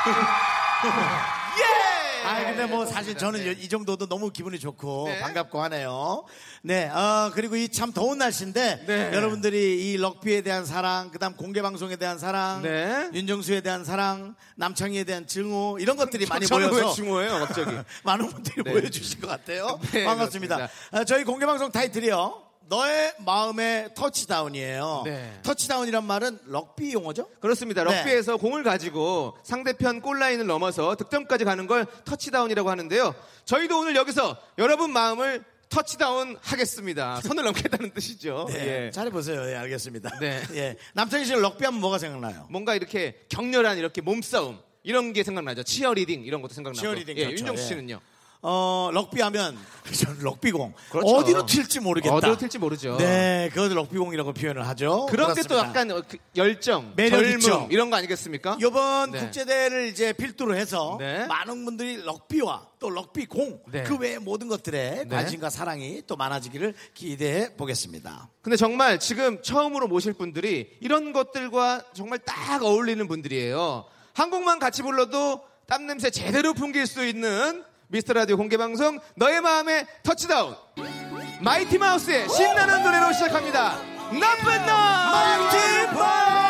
[laughs] 예. 아 근데 뭐 사실 저는 이 정도도 너무 기분이 좋고 네. 반갑고 하네요. 네, 어, 그리고 이 참 더운 날씨인데 네. 여러분들이 이 럭비에 대한 사랑, 그다음 공개 방송에 대한 사랑, 네. 윤정수에 대한 사랑, 남창희에 대한 증오 이런 것들이 많이 모여서 왜 중호예요, 갑자기? [laughs] 많은 분들이 네. 모여주신 것 같아요. 네, 반갑습니다. 어, 저희 공개 방송 타이틀이요. 너의 마음의 터치다운이에요. 네. 터치다운이란 말은 럭비 용어죠? 그렇습니다. 네. 럭비에서 공을 가지고 상대편 골라인을 넘어서 득점까지 가는 걸 터치다운이라고 하는데요. 저희도 오늘 여기서 여러분 마음을 터치다운 하겠습니다. [laughs] 선을 넘겠다는 뜻이죠. 네. 예. 잘해보세요. 예, 알겠습니다. 네. [laughs] 예. 남창희 씨는 럭비 하면 뭐가 생각나요? 뭔가 이렇게 격렬한 이렇게 몸싸움 이런 게 생각나죠. 치어리딩 이런 것도 생각나고. 치어리딩 예, 그렇죠. 윤정수 예. 씨는요. 어, 럭비 하면, [laughs] 저는 럭비공. 그렇죠. 어디로 튈지 모르겠다. 어디로 튈지 모르죠. 네, 그것을 럭비공이라고 표현을 하죠. 그런 게 또. 약간 어, 그 열정, 매력 젊음. 이런 거 아니겠습니까? 이번 네. 국제대회를 이제 필두로 해서 네. 많은 분들이 럭비와 또 럭비공 네. 그 외의 모든 것들에 네. 관심과 사랑이 또 많아지기를 기대해 보겠습니다. 근데 정말 지금 처음으로 모실 분들이 이런 것들과 정말 딱 어울리는 분들이에요. 한 곡만 같이 불러도 땀 냄새 제대로 풍길 수 있는 미스터 라디오 공개 방송 너의 마음의 터치다운 마이티 마우스의 신나는 노래로 시작합니다. 나쁜 놈 마이티 마우스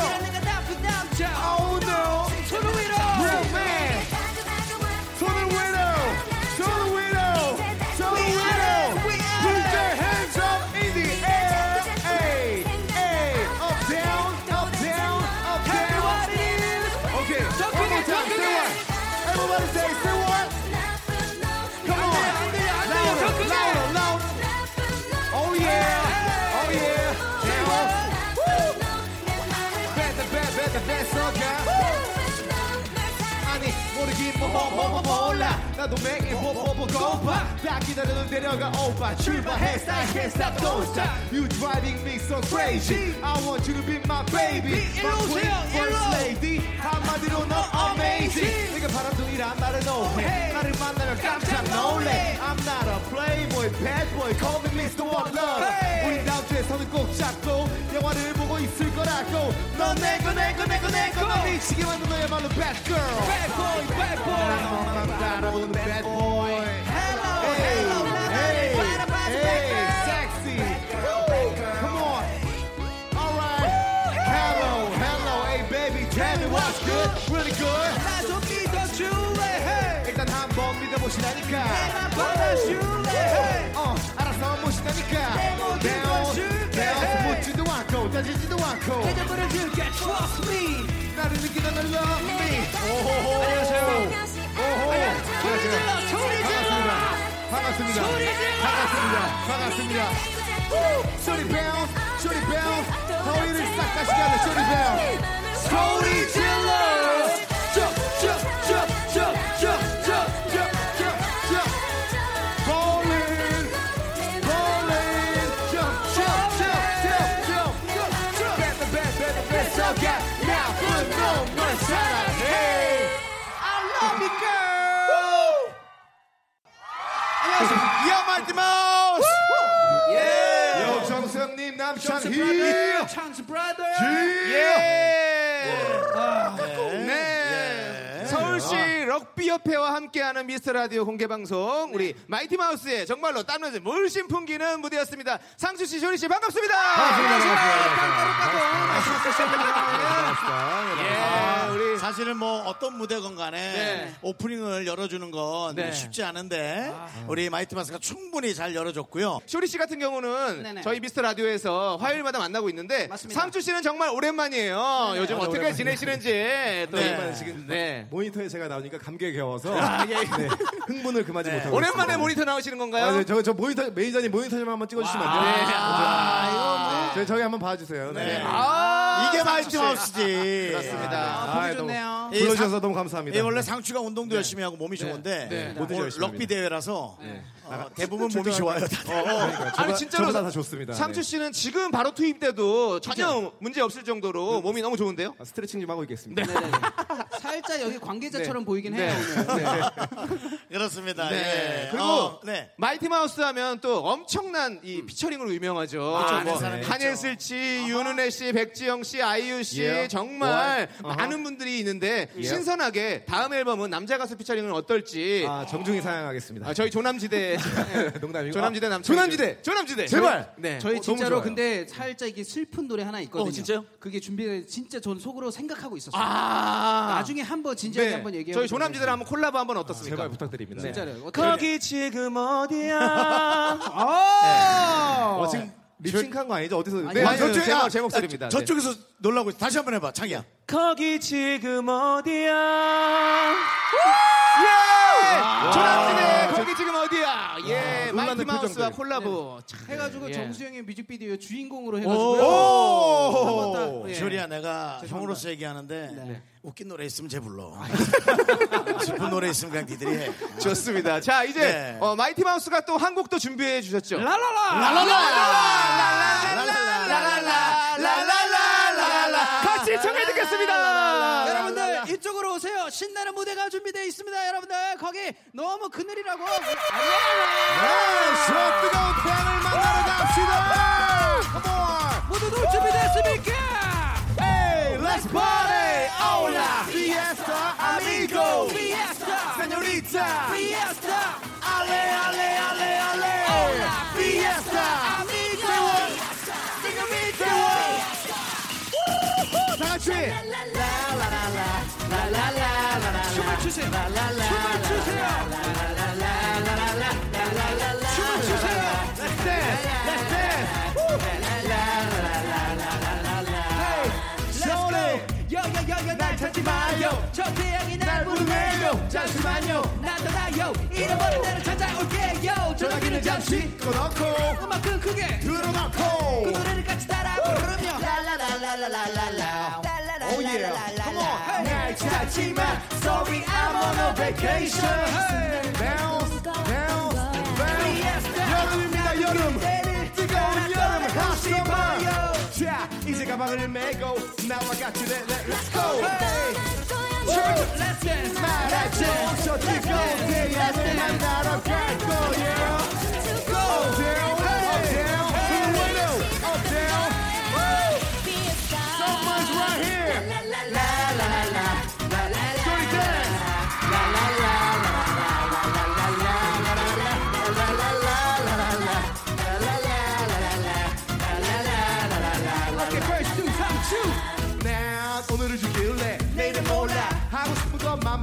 do Mac 뽀뽀뽀 go back 딱 기다리는 데려가 오빠 출발해 Stop can't stop don't stop You driving me so crazy I want you to be my baby My queen first lady 한마디로 너 amazing 내가 바람둥이란 말은 오해 나를 만나면 깜짝 놀래 I'm not a playboy bad boy Call me Mr. One Love 우리 다음 주에 손을 꼭 잡고 영화를 보고 있을 거라고 넌 내꺼 내꺼 내꺼 내꺼 나 미치게 만든 너야말로 bad girl Bad boy bad boy 나 너만 따라오는 bad boy Tell me what's good, really good. 나좀 믿어줄래? 일단 한번 믿어보시라니까. 내가 받아줄래? 어, 알아서 모시다니까. 내 모든 걸 줄게. 내 옷을 묻지도 않고 따지지도 않고. 대접을 줄게. Trust me. 나를 느끼다 널 love me. 오호호. 안녕하세요. 오호. 소리 질러, 소리 질러. 반갑습니다. 소리 질러. 반갑습니다. 반갑습니다. 소리 배우, 소리 배우. 더위를 싹 가시게 하는 소리 배우. hold each 삐어패와 함께하는 미스터 라디오 공개 방송 우리 네. 마이티 마우스의 정말로 땀 냄새 물씬 풍기는 무대였습니다. 상추 씨, 쇼리 씨 반갑습니다. 반갑습니다. 우리 사실은 뭐 어떤 무대건 간에 네. 오프닝을 열어주는 건 네. 쉽지 않은데 아, 우리 마이티 마우스가 충분히 잘 열어줬고요. 쇼리 씨 같은 경우는 네네. 저희 미스터 라디오에서 화요일마다 만나고 있는데 맞습니다. 상추 씨는 정말 오랜만이에요. 네. 네. 요즘 아, 어떻게 오랜만이에요. 지내시는지 또 네. 오랜만에 지금 네. 모니터에 제가 나오니까 감기 격에 겨워서 아, 예. 네, 흥분을 금하지 네. 못하고 오랜만에 있습니다. 모니터 나오시는 건가요? 아, 네, 저, 저 모니터 매니저님 모니터 좀 한번 찍어주시면 안 돼요? 아, 네. 그렇죠. 아, 아, 저, 저희 한번 봐주세요. 네. 네. 아, 이게 말씀없시지 그렇습니다. 아, 네. 아, 보기 좋네요. 아, 너무, 예, 불러주셔서 너무 감사합니다. 예, 원래 상추가 운동도 열심히 하고 몸이 좋은데 네. 뭐 네. 뭐 럭비 대회라서 아, 대부분 몸이 좋아요. 어, 어. 그러니까, 아니 진짜로 다 좋습니다. 상주 네. 씨는 지금 바로 투입 때도 전혀 문제 없을 정도로 네. 몸이 너무 좋은데요? 아, 스트레칭 좀 하고 있겠습니다. 네. 네. 네, 네. 살짝 여기 관계자처럼 보이긴 해요 오늘. [laughs] 그렇습니다. 네. 예. 그리고 어, 마이티 마우스 하면 또 엄청난 이 음. 피처링으로 유명하죠. 아, 뭐 그렇죠. 한예슬 씨, 윤은혜 씨, 백지영 씨, 아이유 씨 예. 정말 뭐 많은 분들이 있는데 예. 신선하게 다음 앨범은 남자 가수 피처링은 어떨지 아, 정중히 사양하겠습니다. 아, 저희 조남지대 네. 농담이고. 아, 조남지대 남창. 조남지대. 조남지대. 제발. 네. 어, 저희 어, 진짜로 근데 살짝 이게 슬픈 노래 하나 있거든요. 어, 진짜요? 그게 준비돼 진짜 전 속으로 생각하고 있었어요. 아~ 나중에 한번 진짜 네. 한번 얘기해. 저희 조남지대랑 한번 콜라보 한번 어떻습니까? 아, 제발 부탁드립니다. 네. 진짜로. 거기 네. 지금 어디야? [laughs] 아! 네. 어, 지금 립싱크한 거 아니죠? 어디서? 아니, 네, 아니, 저쪽, 제, 아, 제 목소리입니다. 아, 아 네. 저쪽에서 네. 놀라고 있어. 다시 한번 해봐, 창이야. 거기 지금 어디야? 예! 조남지대 거기 지금 어디야? 그 미키마우스와 네. 콜라보. 네. 해가지고 예. 정수영의 뮤직비디오 주인공으로 해가지고 예. 조리야 내가 죄송합니다. 형으로서 얘기하는데 네. 네. 웃긴 노래 있으면 제 불러. 아, [laughs] 슬픈 노래 있으면 그냥 니들이 해. 아. 좋습니다. 자 이제 네. 어, 마이티마우스가 또 한 곡도 준비해 주셨죠? 랄랄라! 랄랄라! 랄랄라! 랄랄라! 랄랄라! 랄랄라! 같이 청해 듣겠습니다. 랄랄라! 이쪽으로 오세요. 신나는 무대가 준비되어 있습니다, 여러분들. 거기 너무 그늘이라고. 네, 수업 뜨거운 태양을 만나러 갑시다. 모두들 준비됐습니까? Hey, let's party! Hola, fiesta, amigo, fiesta, señorita, fiesta, ale, ale, ale, ale, hola, fiesta, amigo, señorita, fiesta, 다 같이. 라라라라라 춤을 추세요. 춤을 추세요. 춤을 추세요. Let's dance. Let's dance. 손에 여여여여 날 찾지 마요. 저 태양이 날 부르네요. 잠시만요. 난 떠나요. 잃어버린 나를 찾아올게요. 전화기를 잠시 꺼놓고 음악은 크게 들어놓고 그 노래를 같이 따라 부르며 Oh yeah Come on 날 찾지 마 Sorry I'm on a vacation Bounce bounce bounce 여름입니다 여름 뜨거운 여름 hot summer 자 이제 가방을 메고 나와 같이 let, let, let's go Let's dance 말하지 저 뜨거운 태양을 만나러 갈 거야 Go down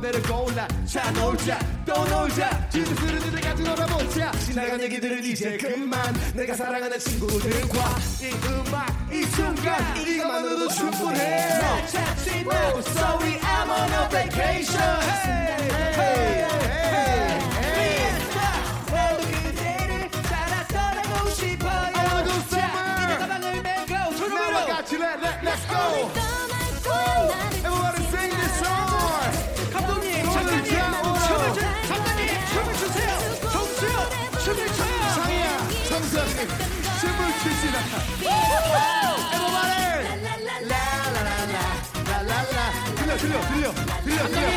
건 맘대로 골라. 자 놀자. 또 놀자. 지들스를 들을 같이 놀아보자. 지나간 얘기들은 이제 그만. 내가 사랑하는 친구들과 이 음악 이 순간 이것만으로도 충분해. 날 찾지 마 Sorry I'm on a vacation. Hey, hey, 춤을 라라라라라라라 들려 들려 들려 들려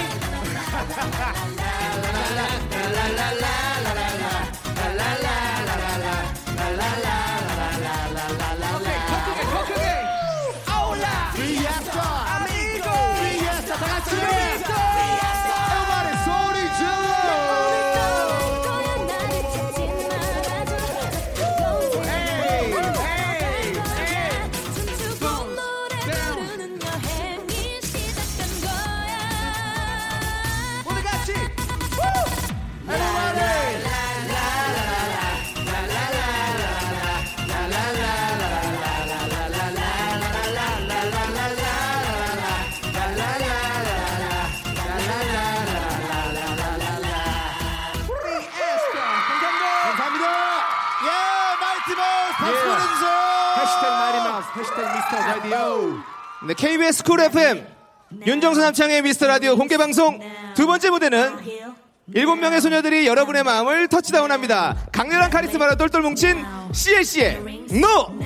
네, KBS 쿨 FM 윤정수 남창의 미스터 라디오 공개 방송 두 번째 무대는 일곱 명의 소녀들이 여러분의 마음을 터치다운합니다. 강렬한 카리스마로 똘똘 뭉친 CLC의 NO!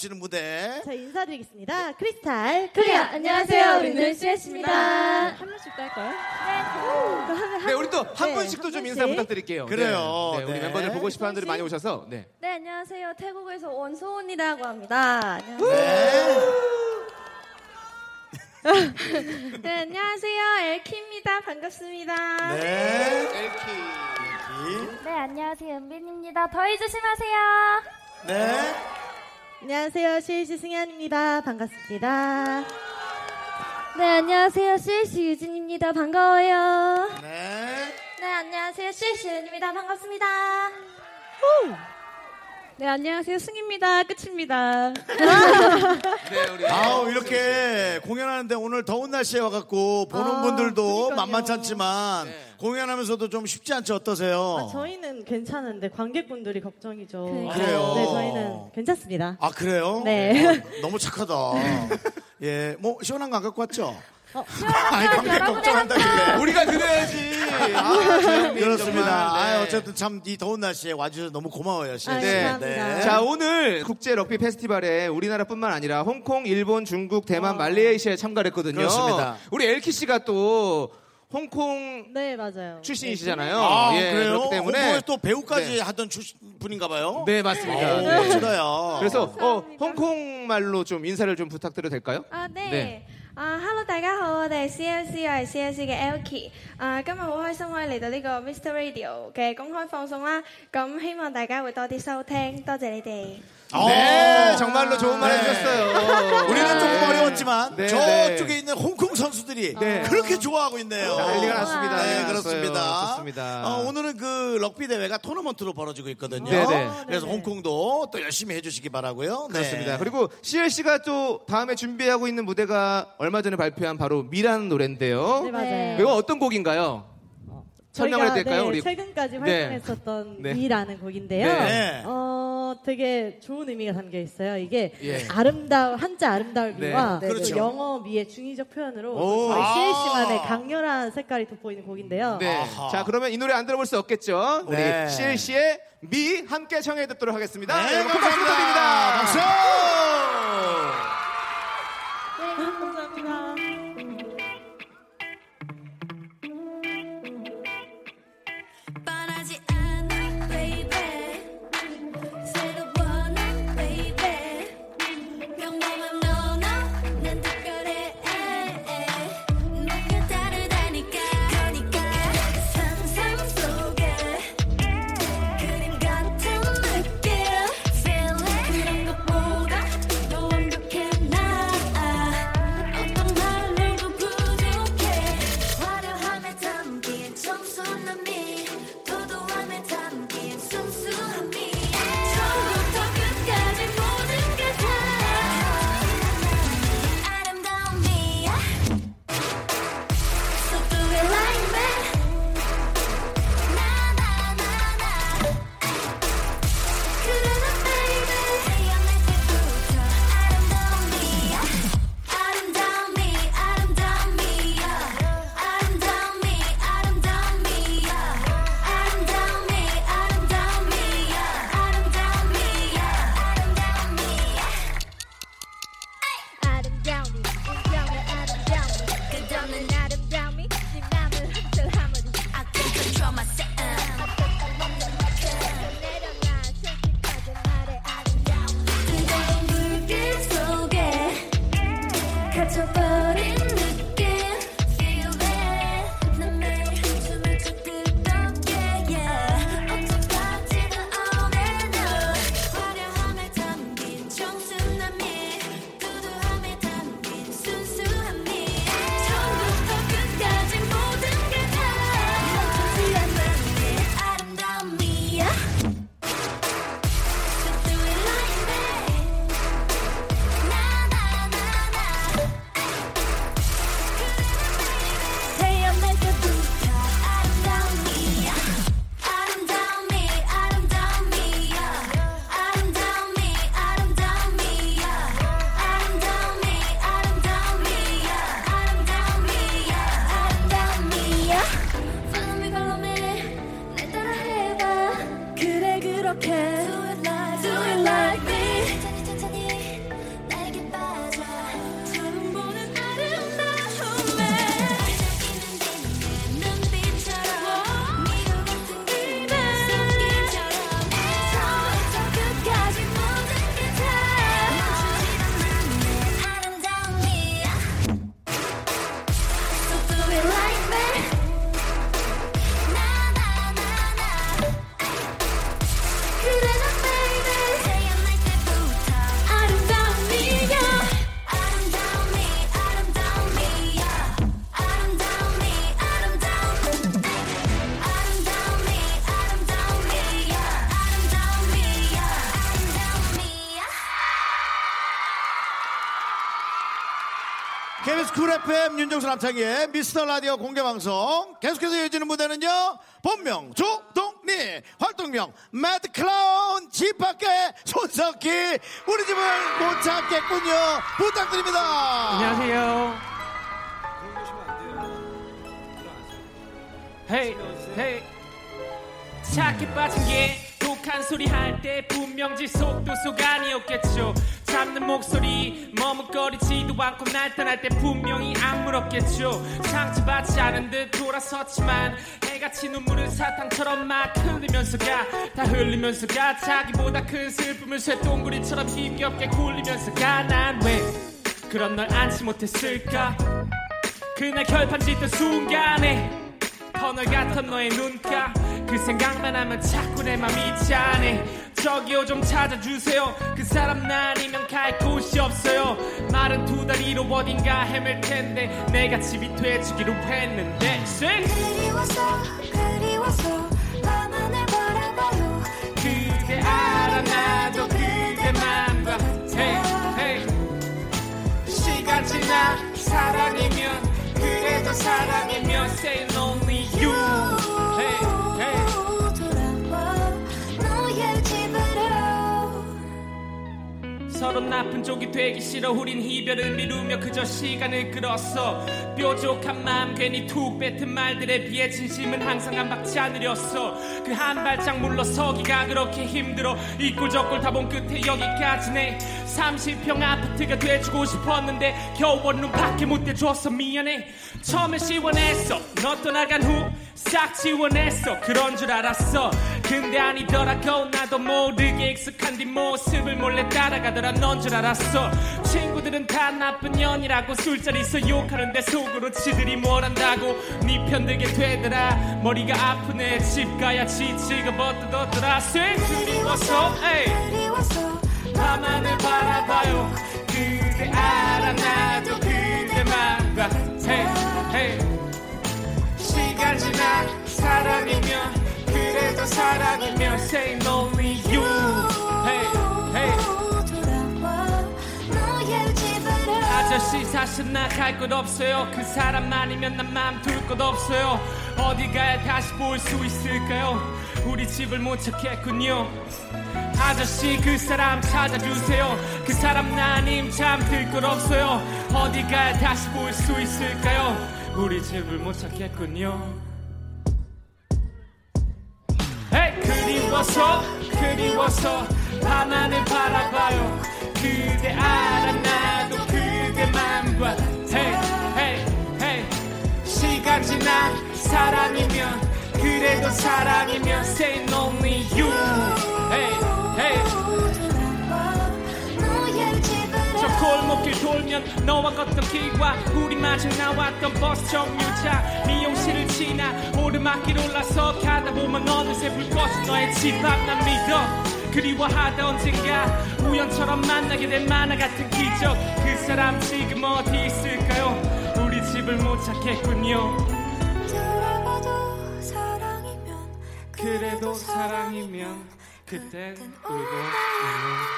넘치는 무대. 저 인사드리겠습니다. 크리스탈 클리어 안녕하세요 우리는 CS입니다 한 번씩 깔까요? 네, 우리 또한 네, 분씩도 한좀 분씩. 인사 부탁드릴게요. 그래요. 네, 네, 우리 네. 멤버들 보고 싶어 하는 분들이 많이 오셔서. 네. 네 안녕하세요 태국에서 온 소은이라고 합니다 안녕하세요 네 [laughs] 안녕하세요 엘키입니다 반갑습니다 네. 네 안녕하세요 은빈입니다 더위 조심하세요 네. 안녕하세요. CLC 승현입니다. 반갑습니다. 네 안녕하세요 CLC 유진입니다 반가워요 네. 네 안녕하세요 CLC 윤입니다 반갑습니다 네 안녕하세요 승입니다 끝입니다 네. 아우, 이렇게 공연하는데 오늘 더운 날씨에 와갖고 보는 아, 분들도 그러니까요. 만만치 않지만 공연하면서도 좀 쉽지 않죠. 어떠세요? 아, 저희는 괜찮은데 관객분들이 걱정이죠. 그래요? 네, 저희는 괜찮습니다. 아, 그래요? 네. 어, 너무 착하다. [laughs] 예, 뭐, 시원한 거 안 갖고 왔죠? 어, 아니, 관객 걱정한다길래. 우리가 드려야지. 아, 조현민 그렇습니다. 네. 아, 어쨌든 참 이 더운 날씨에 와주셔서 너무 고마워요. 씨. 아, 네. 감사합니다. 자, 오늘 국제 럭비 페스티벌에 우리나라뿐만 아니라 홍콩, 일본, 중국, 대만, 말레이시아에 참가를 했거든요. 그렇습니다. 우리 엘키 씨가 또 홍콩 네, 맞아요. 출신이시잖아요. 아, 예, 그래요? 그렇기 때문에 홍콩에서 또 배우까지 네. 하던 출신 분인가 봐요. 네, 맞습니다. 오, 네. 멋지다요. 그래서 어, 감사합니다. 홍콩 말로 좀 인사를 좀 부탁드려도 될까요?啊，對對，啊，hello，大家好，我哋係 CLC，我係 CLC 嘅 Elky，啊，今日好開心可以嚟到呢個 Mr Radio 嘅公開放送啦，咁希望大家會多啲收聽，多謝你哋。 네, 정말로 좋은 말 네. 해주셨어요. 우리는 조금 어려웠지만 네, 저쪽에 네. 있는 홍콩 선수들이 네. 그렇게 좋아하고 있네요. 난리가 났습니다. 네, 그렇습니다. 좋습니다. 어, 오늘은 그 럭비 대회가 토너먼트로 벌어지고 있거든요. 네, 네. 그래서 홍콩도 또 열심히 해주시기 바라고요. 네. 그렇습니다. 그리고 CLC가 또 다음에 준비하고 있는 무대가 얼마 전에 발표한 바로 미라는 노래인데요. 네, 맞아요. 이거 어떤 곡인가요? 설명을 저희가, 해도 될까요? 네, 우리 최근까지 네. 활동했었던 네. 미라는 곡인데요. 네. 어, 되게 좋은 의미가 담겨 있어요. 이게 예. 아름다운 한자 아름다울 미와 네, 그렇죠. 또 영어 미의 중의적 표현으로 오. 저희 아. CLC만의 강렬한 색깔이 돋보이는 곡인데요. 네. 자, 그러면 이 노래 안 들어볼 수 없겠죠? 우리 네. CLC의 미 함께 청해 듣도록 하겠습니다. 네, 여러분 큰 박수 감사합니다. 부탁드립니다. KBS 쿨 FM 윤정수 남창희의 미스터 라디오 공개 방송. 계속해서 이어지는 무대는요 본명 조동리 활동명 매드클라운 집 밖에 손석희. 우리 집을 못 찾겠군요. 부탁드립니다. 안녕하세요. Hey hey 착해 빠진 게 독한 소리 할 때 분명 니 속도 속 아니었겠죠. 잡는 목소리 머뭇거리지도 않고 날 떠날 때 분명히 안 물었겠죠. 상처받지 않은 듯 돌아섰지만 해같이 눈물을 사탕처럼 막 흘리면서 가다 흘리면서 가 자기보다 큰 슬픔을 쇠동구리처럼 힘겹게 굴리면서 가 난 왜 그런 널 안지 못했을까? 그날 결판 짓던 순간에 터널 같던 너의 눈가. 그 생각만 하면 자꾸 내 맘이 짠해. 저기요 좀 찾아주세요. 그 사람 나 아니면 갈 곳이 없어요. 말은 두 다리로 어딘가 헤맬 텐데 내가 집이 돼주기로 했는데. 쌩! 그리워서 그리워서 나만을 바라봐요. 그대 알아 나도 그대 맘과 hey, hey. 시간 지나 사랑이면 그래도 사랑이면 say only you 서로 나쁜 쪽이 되기 싫어 우린 이별을 미루며 그저 시간을 끌었어. 뾰족한 마음 괜히 툭 뱉은 말들에 비해 진심은 항상 한 박치 않으렸어. 그 한 발짝 물러서기가 그렇게 힘들어. 이 꼴저꼴 다 본 끝에 여기까지네. 30평 아파트가 돼주고 싶었는데 겨우 원룸 밖에 못 대줬어. 미안해. 처음에 시원했어. 너 떠나간 후 싹 지원했어. 그런 줄 알았어. 근데 아니더라고 나도 모르게 익숙한 네 모습을 몰래 따라가더라. 넌 줄 알았어. 친구들은 다 나쁜 년이라고 술자리에서 욕하는데 속으로 지들이 뭘 한다고. 네 편 들게 되더라. 머리가 아프네. 집 가야 지치가 버뜯었더라. 쇠 그리워서 에이. 밤하늘 바라봐요. 그대 알아. 나도 그대 맘과 hey, hey. 시간 지나 사랑이면 그래도 사랑이면 say only you. Hey, hey. 아저씨 사실 나 갈 곳 없어요. 그 사람 아니면 난 마음 둘 곳 없어요. 어디 가야 다시 볼 수 있을까요? 우리 집을 못 찾겠군요. 아저씨 그 사람 찾아주세요. 그 사람 나 아님 잠들 곳 없어요. 어디 가야 다시 볼 수 있을까요 우리 집을 못 찾겠군요. 그리워서 그리워서 밤하늘 바라봐요. 그대 알아 나도 그대 맘과 헤이 헤이 헤이. 시간 지나 사랑이면 그래도 사랑이면 say only you. 집으로 저 골목길 돌면 너와 걷던 길과 우리 마중 나왔던 버스 정류장 미용실을 지나 오르막길 올라서 가다 보면 어느새 불 꺼진 너의 집 앞 난 믿어. 그리워하다 언젠가 우연처럼 만나게 된 만화 같은 기적. 그 사람 지금 어디 있을까요? 우리 집을 못 찾겠군요. 돌아가도 사랑이면 그래도 사랑이면 그땐 울고 있는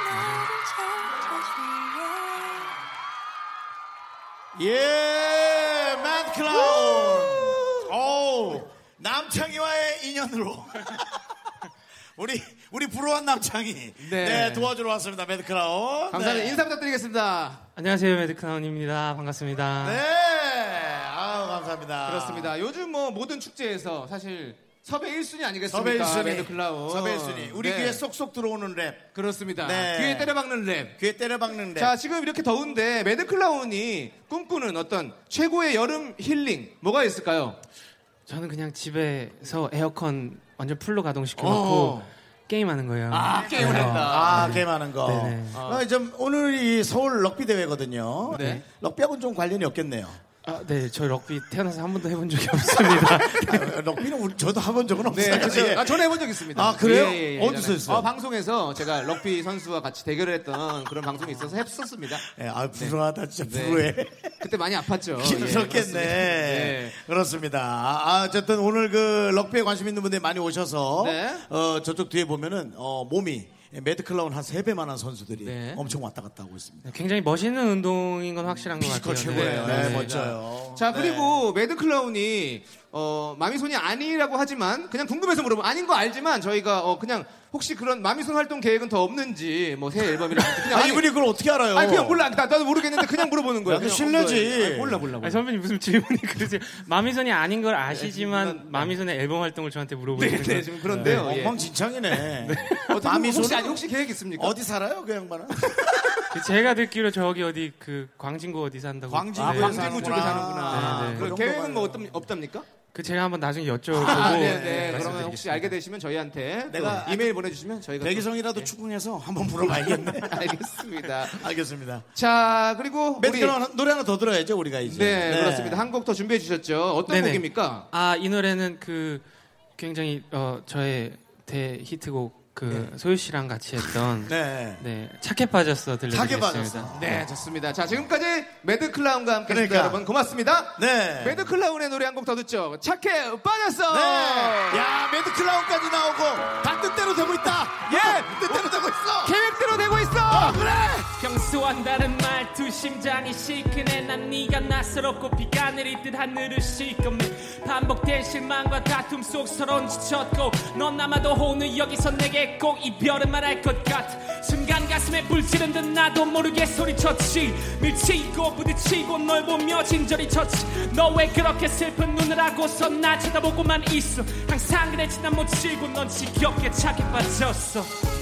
나를 찾아줄래 예 매드클라운 오 남창희와의 인연으로 [laughs] 우리 우리 불우한 남창희 네, 네. 도와주러 왔습니다 매드클라운 감사합니다. 네. 인사 부탁드리겠습니다. 안녕하세요 매드크라운입니다 반갑습니다 네 아유 감사합니다 그렇습니다. 요즘 뭐 모든 축제에서 사실 섭외 1순위 아니겠습니까? 섭외 1순위 매드 클라운. 섭외 1순위 우리 네. 귀에 쏙쏙 들어오는 랩 그렇습니다. 네. 귀에 때려박는 랩. 귀에 때려박는 랩 자, 지금 이렇게 더운데 매드 클라운이 꿈꾸는 어떤 최고의 여름 힐링 뭐가 있을까요? 저는 그냥 집에서 에어컨 완전 풀로 가동시켜놓고 어. 게임하는 거예요. 아, 게임을 네. 했다. 아, 게임하는 거. 네네. 어, 좀 오늘 이 서울 럭비 대회거든요. 네. 럭비하고는 좀 관련이 없겠네요. 아, 네, 저 럭비 태어나서 한 번도 해본 적이 없습니다. [laughs] 아, 럭비는 우리, 저도 해본 적은 없어요. 네, 그렇죠. 예. 아, 저는 해본 적 있습니다. 아, 그래요? 예, 예, 예, 어디서 예전에. 했어요? 어, 방송에서 제가 럭비 선수와 같이 대결을 했던 그런 방송이 있어서 했었습니다. 예, 아, 불안하다. 진짜 네. 불우해. 그때 많이 아팠죠. [laughs] 예, 힘들었겠네. 그렇습니다. 네. 그렇습니다. 아, 어쨌든 오늘 그 럭비에 관심 있는 분들이 많이 오셔서 네. 어, 저쪽 뒤에 보면은 어, 몸이 매드클라운 한 세 배만한 선수들이 네. 엄청 왔다 갔다 하고 있습니다. 굉장히 멋있는 운동인 건 확실한 것 같아요. 피지컬 최고예요. 네, 멋져요. 자 네. 그리고 매드 클라운이 어, 마미손이 아니라고 하지만 그냥 궁금해서 물어보면 아닌 거 알지만 저희가 어, 그냥 혹시 그런 마미손 활동 계획은 더 없는지 뭐 새 앨범이라든지 그냥 [laughs] 아, 이분이 그걸 어떻게 알아요? 아니 그냥 몰라 나, 나도 모르겠는데 그냥 물어보는 거야 야, 그. 아니, 몰라 몰라 몰라 아니, 선배님 무슨 질문이 그러세요? 마미손이 아닌 걸 아시지만 마미손의 앨범 활동을 저한테 물어보시는 네, 네, 지금 그런데요 예. 엉망진창이네. [laughs] 어떻게 마미손은 혹시, 아니, 혹시 계획 있습니까? 어디 살아요, 그 양반은? [laughs] 그 제가 듣기로 저기 어디 그 광진구 어디 산다고. 광진구에 네. 광진구 쪽에 사는구나 네, 네. 그 계획은 뭐 없답, 없답니까? 그 제가 한번 나중에 여쭤보고. 아, 네, 네. 말씀드리겠습니다. 그러면 혹시 알게 되시면 저희한테 내가 또 이메일 보내주시면 저희가 백이성이라도 추궁해서 한번 물어봐야겠네. 또- [laughs] 알겠습니다. 알겠습니다. 자 그리고 우리 노래 하나 더 들어야죠, 우리가 이제. 네, 그렇습니다. 한 곡 더 준비해 주셨죠. 어떤 네네. 곡입니까? 아, 이 노래는 그 굉장히 어, 저의 대 히트곡 그 소유 씨랑 같이 했던 네. 네, 착해 빠졌어 착해 들려드리겠습니다. 빠졌어. 네, 좋습니다. 자, 지금까지 매드 클라운과 함께 했습니다. 그러니까. 여러분 고맙습니다. 네. 매드 클라운의 노래 한 곡 더 듣죠. 착해 빠졌어. 네. 야, 매드 클라운까지 나오고 다 뜻대로 되고 있다. 예, 뜻대로 되고 있어. 계획대로 되고 있어. 어, 그래. 평소와 다른 말투 심장이 시큰해. 난 네가 낯설었고 비가 내릴 듯 하늘은 시꺼매 반복된 실망과 다툼 속 서론 지쳤고 넌 아마도 오늘 여기서 내게 꼭 이별을 말할 것 같아. 순간 가슴에 불 지른 듯 나도 모르게 소리쳤지. 밀치고 부딪히고 널 보며 진저리 쳤지. 너 왜 그렇게 슬픈 눈을 하고서 나 쳐다보고만 있어? 항상 그랬지 난 못 치고 넌 지겹게 착해 빠졌어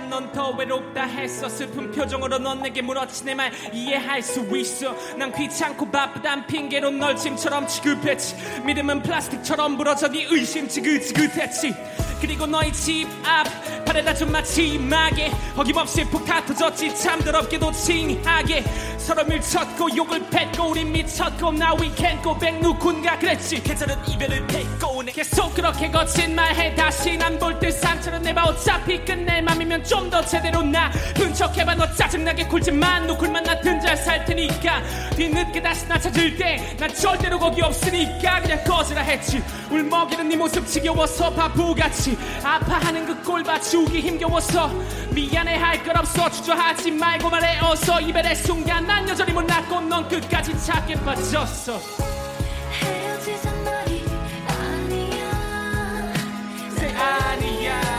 넌 더 외롭다 했어 슬픈 표정으로 넌 내게 내말 이해할 수 있어. 난 귀찮고 바쁘단 핑계로 널 짐처럼 취급했지 믿음은 플라스틱처럼 부러져 네 의심 지긋지긋했지 그리고 너희 집 앞 바래다줄 마지막에 어김없이 폭탄 터졌지. 참 더럽게도 징하게 서로 밀쳤고 욕을 뱉고 우린 미쳤고 나 위켄 고백 누군가 그랬지. 계절은 이별을 뱉고 계속 그렇게 거친 말해. 다신 안 볼 듯 상처를 내봐. 어차피 끝낼 맘이면 좀 더 제대로 나쁜 척해봐 너 짜증나게 굴지만. 누굴 만 나 든잘 살 테니까. 뒤늦게 다시 나 찾을 때 난 절대로 거기 없으니까. 그냥 꺼지라 했지. 울먹이는 네 모습 지겨워서 바보같이. 아파하는 그꼴 봐주기 힘겨워서. 미안해 할 걸 없어 주저하지 말고 말해 어서. 이별의 순간 난 여전히 못났고 넌 끝까지 찾게 빠졌어. 헤어지자 말이 아니야. 아니야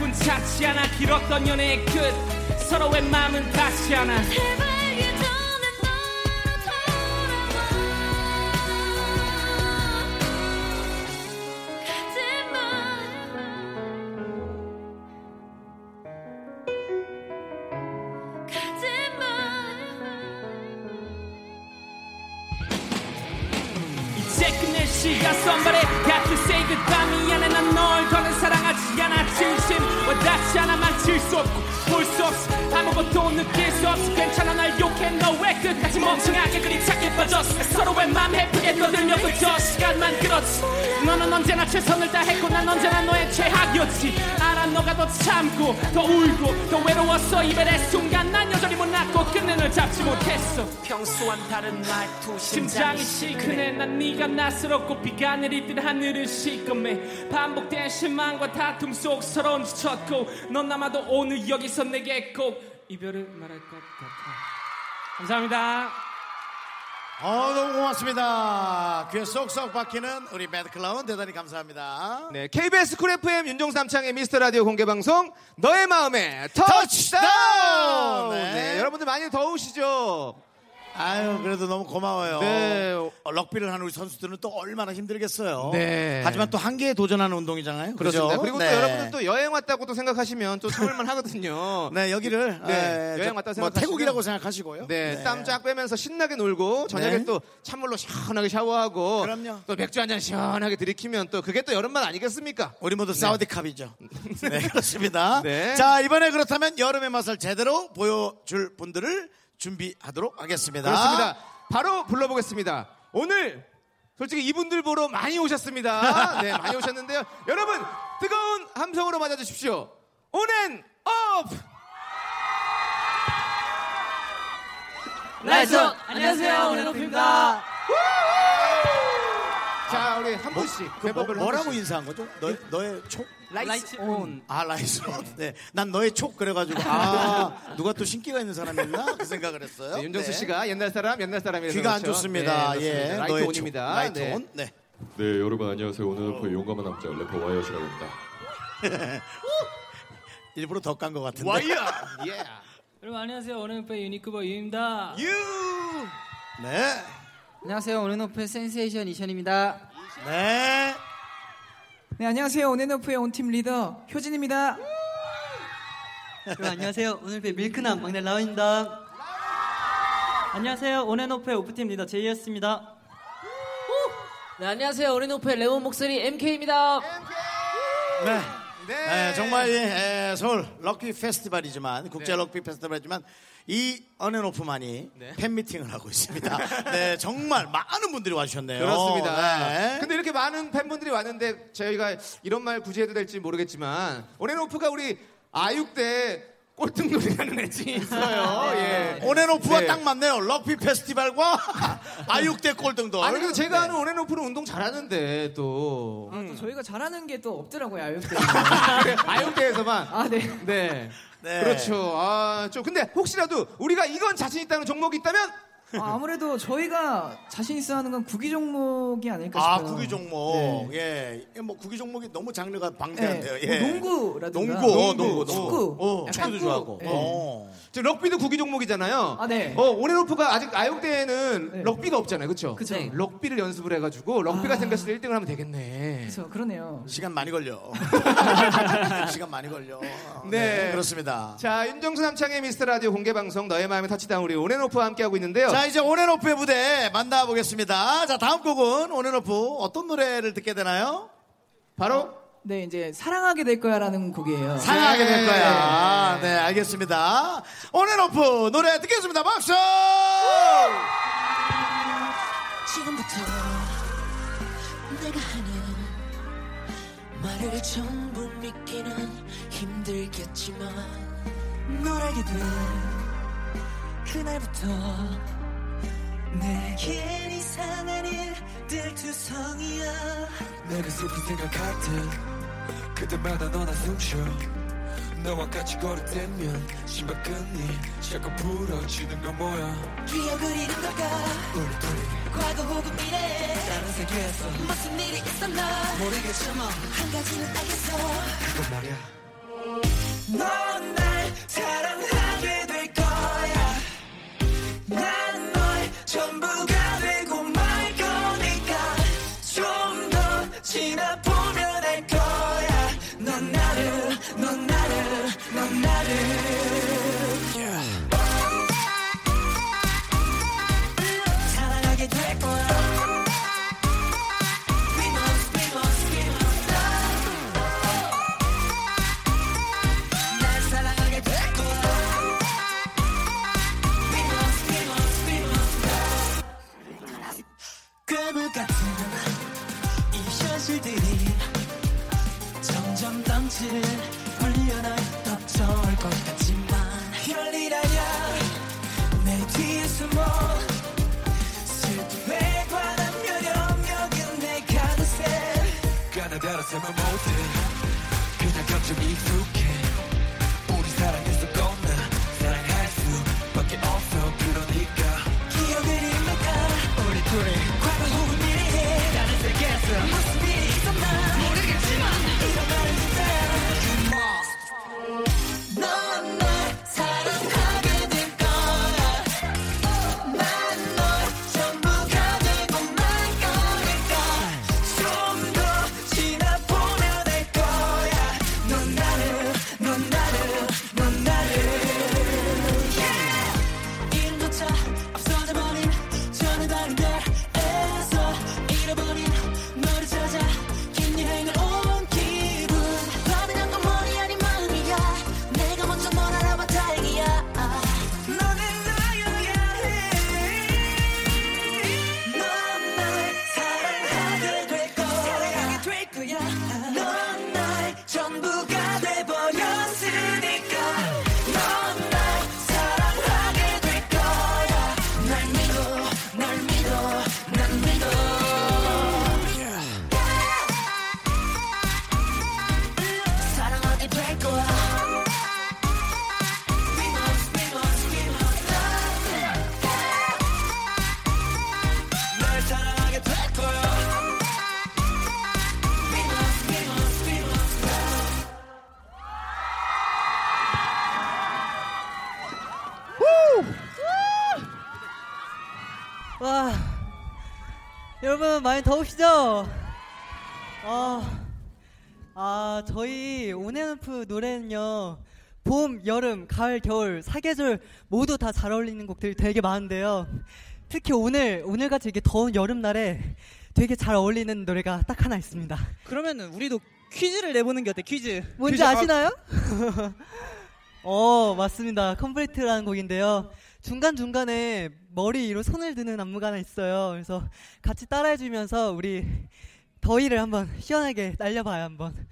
뿐 찾지 않아 길었던 연애의 끝. 서로의 마음은 닿지 않아 다른 말투 심장이 시큰해 난 네가 낯설었고 비가 내릴 듯 하늘은 시꺼매 반복된 실망과 다툼 속 서러운 지쳤고 넌 아마도 오늘 여기서 내게 꼭 이별을 말할 것 같아 감사합니다 어, 너무 고맙습니다. 귀에 쏙쏙 박히는 우리 매드클라운 대단히 감사합니다. 네, KBS 쿨 FM 윤정수 남창희의 미스터 라디오 공개 방송 너의 마음에! 터치다운. 네. 네, 여러분들 많이 더우시죠? 아유, 그래도 너무 고마워요. 네. 어, 럭비를 하는 우리 선수들은 또 얼마나 힘들겠어요. 네. 하지만 또 한계에 도전하는 운동이잖아요. 그렇습니다. 그리고 네. 또 여러분들 또 여행 왔다고 또 생각하시면 또 참을만 [laughs] 하거든요. 네, 여기를 네, 에, 여행 저- 왔다 뭐 생각하시면 태국이라고 생각하시고요. 네, 땀 쫙 빼면서 신나게 놀고 저녁에 네. 또 찬물로 시원하게 샤워하고 그럼요. 또 맥주 한 잔 시원하게 들이키면 또 그게 또 여름만 아니겠습니까? 우리 모두 사우디캅이죠. [laughs] 네, 그렇습니다. 네. 자, 이번에 그렇다면 여름의 맛을 제대로 보여줄 분들을 준비하도록 하겠습니다. 그렇습니다. 바로 불러보겠습니다. 오늘 솔직히 이분들 보러 많이 오셨습니다. 네, 많이 오셨는데요. 여러분 뜨거운 함성으로 맞아주십시오. 온앤오프! Lights on! 안녕하세요, 온앤오프입니다. 자, 우리 한 분씩 그 뭐, 대법을 한 뭐라고 분씩. 인사한 거죠? 너, 너의 촉? Lights on. 아, lights. 네. 난 너의 촉 그래가지고, 아, 누가 또 신기가 있는 사람이었나? 그 생각을 했어요. 네, 윤정수 네. 씨가 옛날 사람, 옛날 사람이라서 귀가 안 그렇죠. 좋습니다. 네, 예. 그렇습니다. Lights 너의 on입니다. 촉. Lights 네. on. 네. 네 여러분 안녕하세요 오늘 그 용감한 남자 래퍼 와이엇이라고 합니다 [laughs] 일부러 더 깐 것 같은데. 와이야! 예. [laughs] 여러분 안녕하세요, 온앤오프의 유니크버 유입니다. 유! 네. 안녕하세요, 온앤오프의 센세이션 이션입니다. 네. 네, 안녕하세요, 온앤오프의 온팀 리더 효진입니다. 여러분 안녕하세요. 오늘 배 밀크남 막내 라운입니다. 안녕하세요. 온앤오프의 오프팀 리더 제이어스입니다. 네, 안녕하세요, 온앤오프의 레몬 목소리 MK입니다. 네. 네. 네, 정말 예, 에, 서울 럭비 페스티벌이지만 국제 네. 럭비 페스티벌이지만 이 온앤오프만의 네. 팬미팅을 하고 있습니다. [laughs] 네, 정말 많은 분들이 와주셨네요. 그렇습니다. 네. 근데 이렇게 많은 팬분들이 왔는데 저희가 이런 말 굳이 해도 될지 모르겠지만 온앤오프가 우리 아육대 꼴등놀이라는 애칭이 있어요. 예. 온앤오프와 네. 딱 맞네요. 럭비 페스티벌과 [laughs] 아육대 꼴등돌. 아니 근데 제가 네. 아는 온앤오프는 운동 잘하는데 또또 저희가 잘하는 게 또 없더라고요, 아육대. [laughs] 아육대에서만 아, 네. 네. 네. 그렇죠. 아, 좀 근데 혹시라도 우리가 이건 자신 있다는 종목이 있다면 아, 아무래도 저희가 자신 있어 하는 건 구기 종목이 아닐까 아, 싶어요. 구기 종목. 예. 뭐 구기 종목이 너무 장르가 방대한데요. 네. 예. 뭐 농구라든가. 농구, 어, 농구, 농구, 축구. 어, 축구도 축구. 좋아하고. 네. 어. 저 럭비도 구기 종목이잖아요. 아, 네. 어, 온앤오프가 아직 아육대에는 네. 럭비가 없잖아요. 그렇죠? 그쵸. 네. 럭비를 연습을 해 가지고 럭비가 아. 생겼을 때 1등을 하면 되겠네. 그렇죠, 그러네요. 시간 많이 걸려. [laughs] 시간 많이 걸려. 네. 그렇습니다. 자, 윤정수 남창의 미스터 라디오 공개 방송 너의 마음에 터치다운 우리 온앤오프와 함께 하고 있는데요. 자, 이제 온앤오프의 무대 만나보겠습니다. 자, 다음 곡은 온앤오프 어떤 노래를 듣게 되나요? 바로 네, 이제 사랑하게 될 거야라는 곡이에요. 사랑하게 될 네. 거야. 네, 알겠습니다. 온앤오프 노래 듣겠습니다. 박수! 지금부터 내가 하는 말을 전부 믿기는 힘들겠지만 널 알게 된 그날부터 내겐 이상한 일들 투성이야. 내가 슬픈 생각할 때 그때마다 너나 숨쉬어. 너와 같이 걸을 때면 신발끈이 자꾸 부러지는 건 뭐야? 기억을 잃은 걸까? 우리 둘이. 과거 혹은 미래. 다른 세계에서 무슨 일이 있었나? 모르겠지만 한 가지는 알겠어. 그건 말이야. 넌 날 사랑하 가나다라서면 못해 그냥 감정 익숙해 여러분 많이 더우시죠? 아, 아 저희 온앤오프 노래는요. 봄, 여름, 가을, 겨울 사계절 모두 다 잘 어울리는 곡들이 되게 많은데요. 특히 오늘 오늘같이 이렇게 더운 여름날에 되게 잘 어울리는 노래가 딱 하나 있습니다. 그러면은 우리도 퀴즈를 내보는 게 어때? 퀴즈. 뭔지 퀴즈. 아, 아시나요? [laughs] 어, 맞습니다. Complete라는 곡인데요. 중간중간에 머리 위로 손을 드는 안무가 하나 있어요. 그래서 같이 따라해주면서 우리 더위를 한번 시원하게 날려봐요, 한번.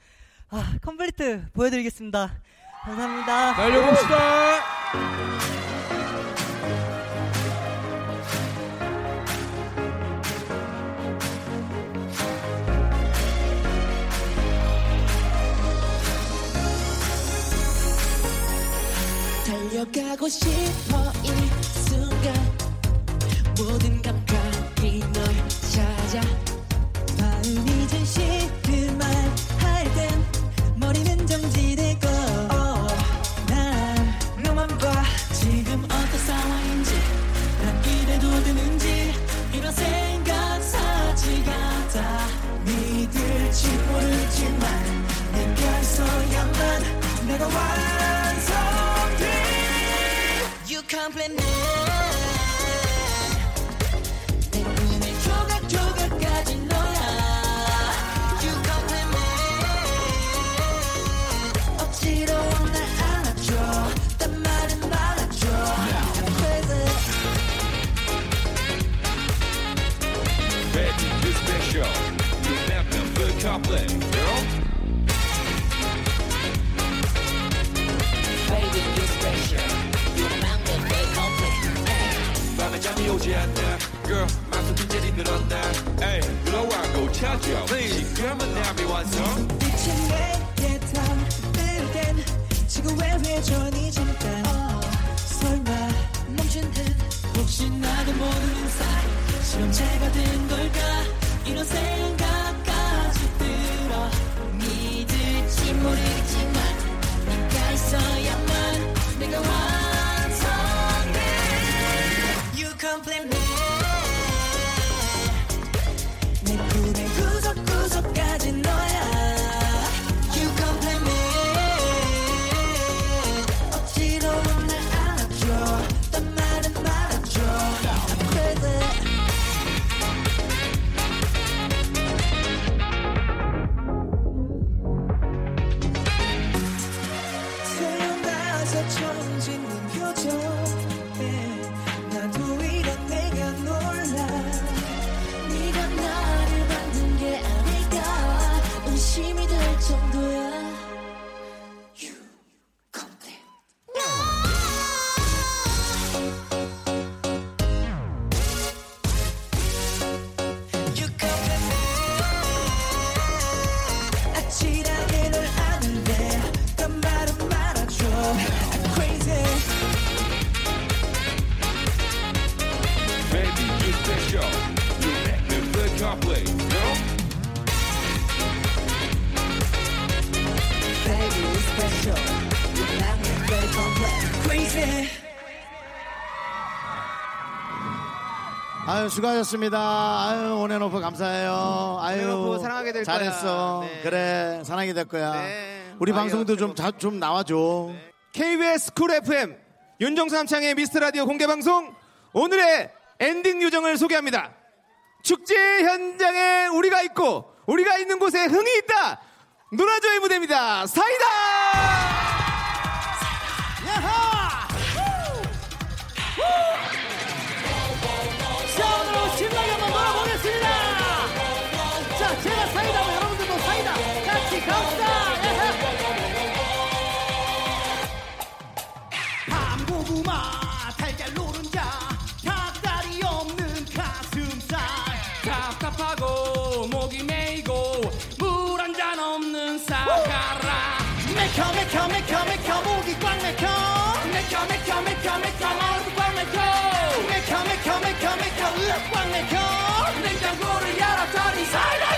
아, Complete 보여드리겠습니다. 감사합니다. 날려봅시다. 달려가고 싶어 이 순간 모든 감각이 널 찾아 마음이 진실만 할땐 머리는 정지되고 난 너만 봐 지금 어떤 상황인지 난 이래도 되는지 이런 생각 사지가 다. 믿을지 모르지만 내가 있어야만 내가 완 compliment 아유 수고하셨습니다. 아유 온앤오프 감사해요. 아유 온앤오프 사랑하게 될 잘했어. 거야. 네. 그래 사랑하게 될 거야. 우리 아유, 방송도 좀자좀 나와줘. KBS 쿨 FM 윤정수 남창의 미스터 라디오 공개 방송 오늘의 엔딩 요정을 소개합니다. 축제 현장에 우리가 있고 우리가 있는 곳에 흥이 있다. 놀아줘의 무대입니다. 사이다. 냉장고를 열었더니 사이다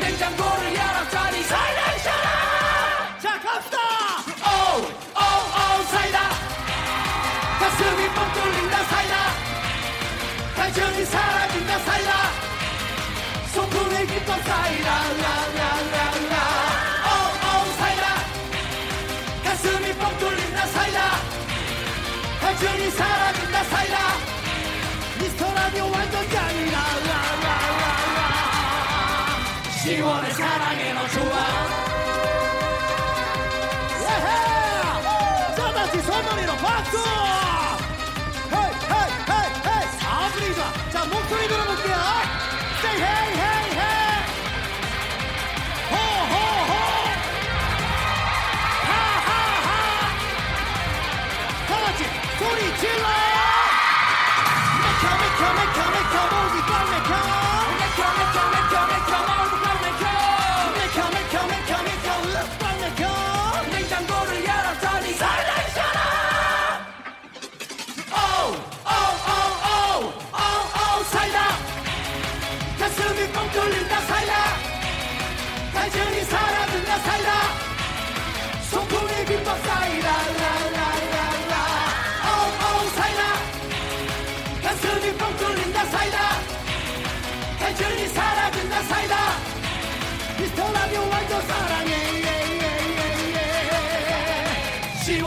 냉장고를 열었더니 사이다 있잖아 자 갑시다. 오오오 사이다. 가슴이 뻥 뚫린다 사이다. 갈증이 사라진다 사이다. 소풍의 기쁨 사이다. 라라라라. 오오 사이다. 가슴이 뻥 뚫린다 사이다. 갈증이 사라진다 사이다 라디오 완전 짱이다 라라라라 시원해 사랑해 너 좋아! 자 다시 소머리로 박수! 헤이 헤이 헤이 헤이! 좋아 자 목소리 들어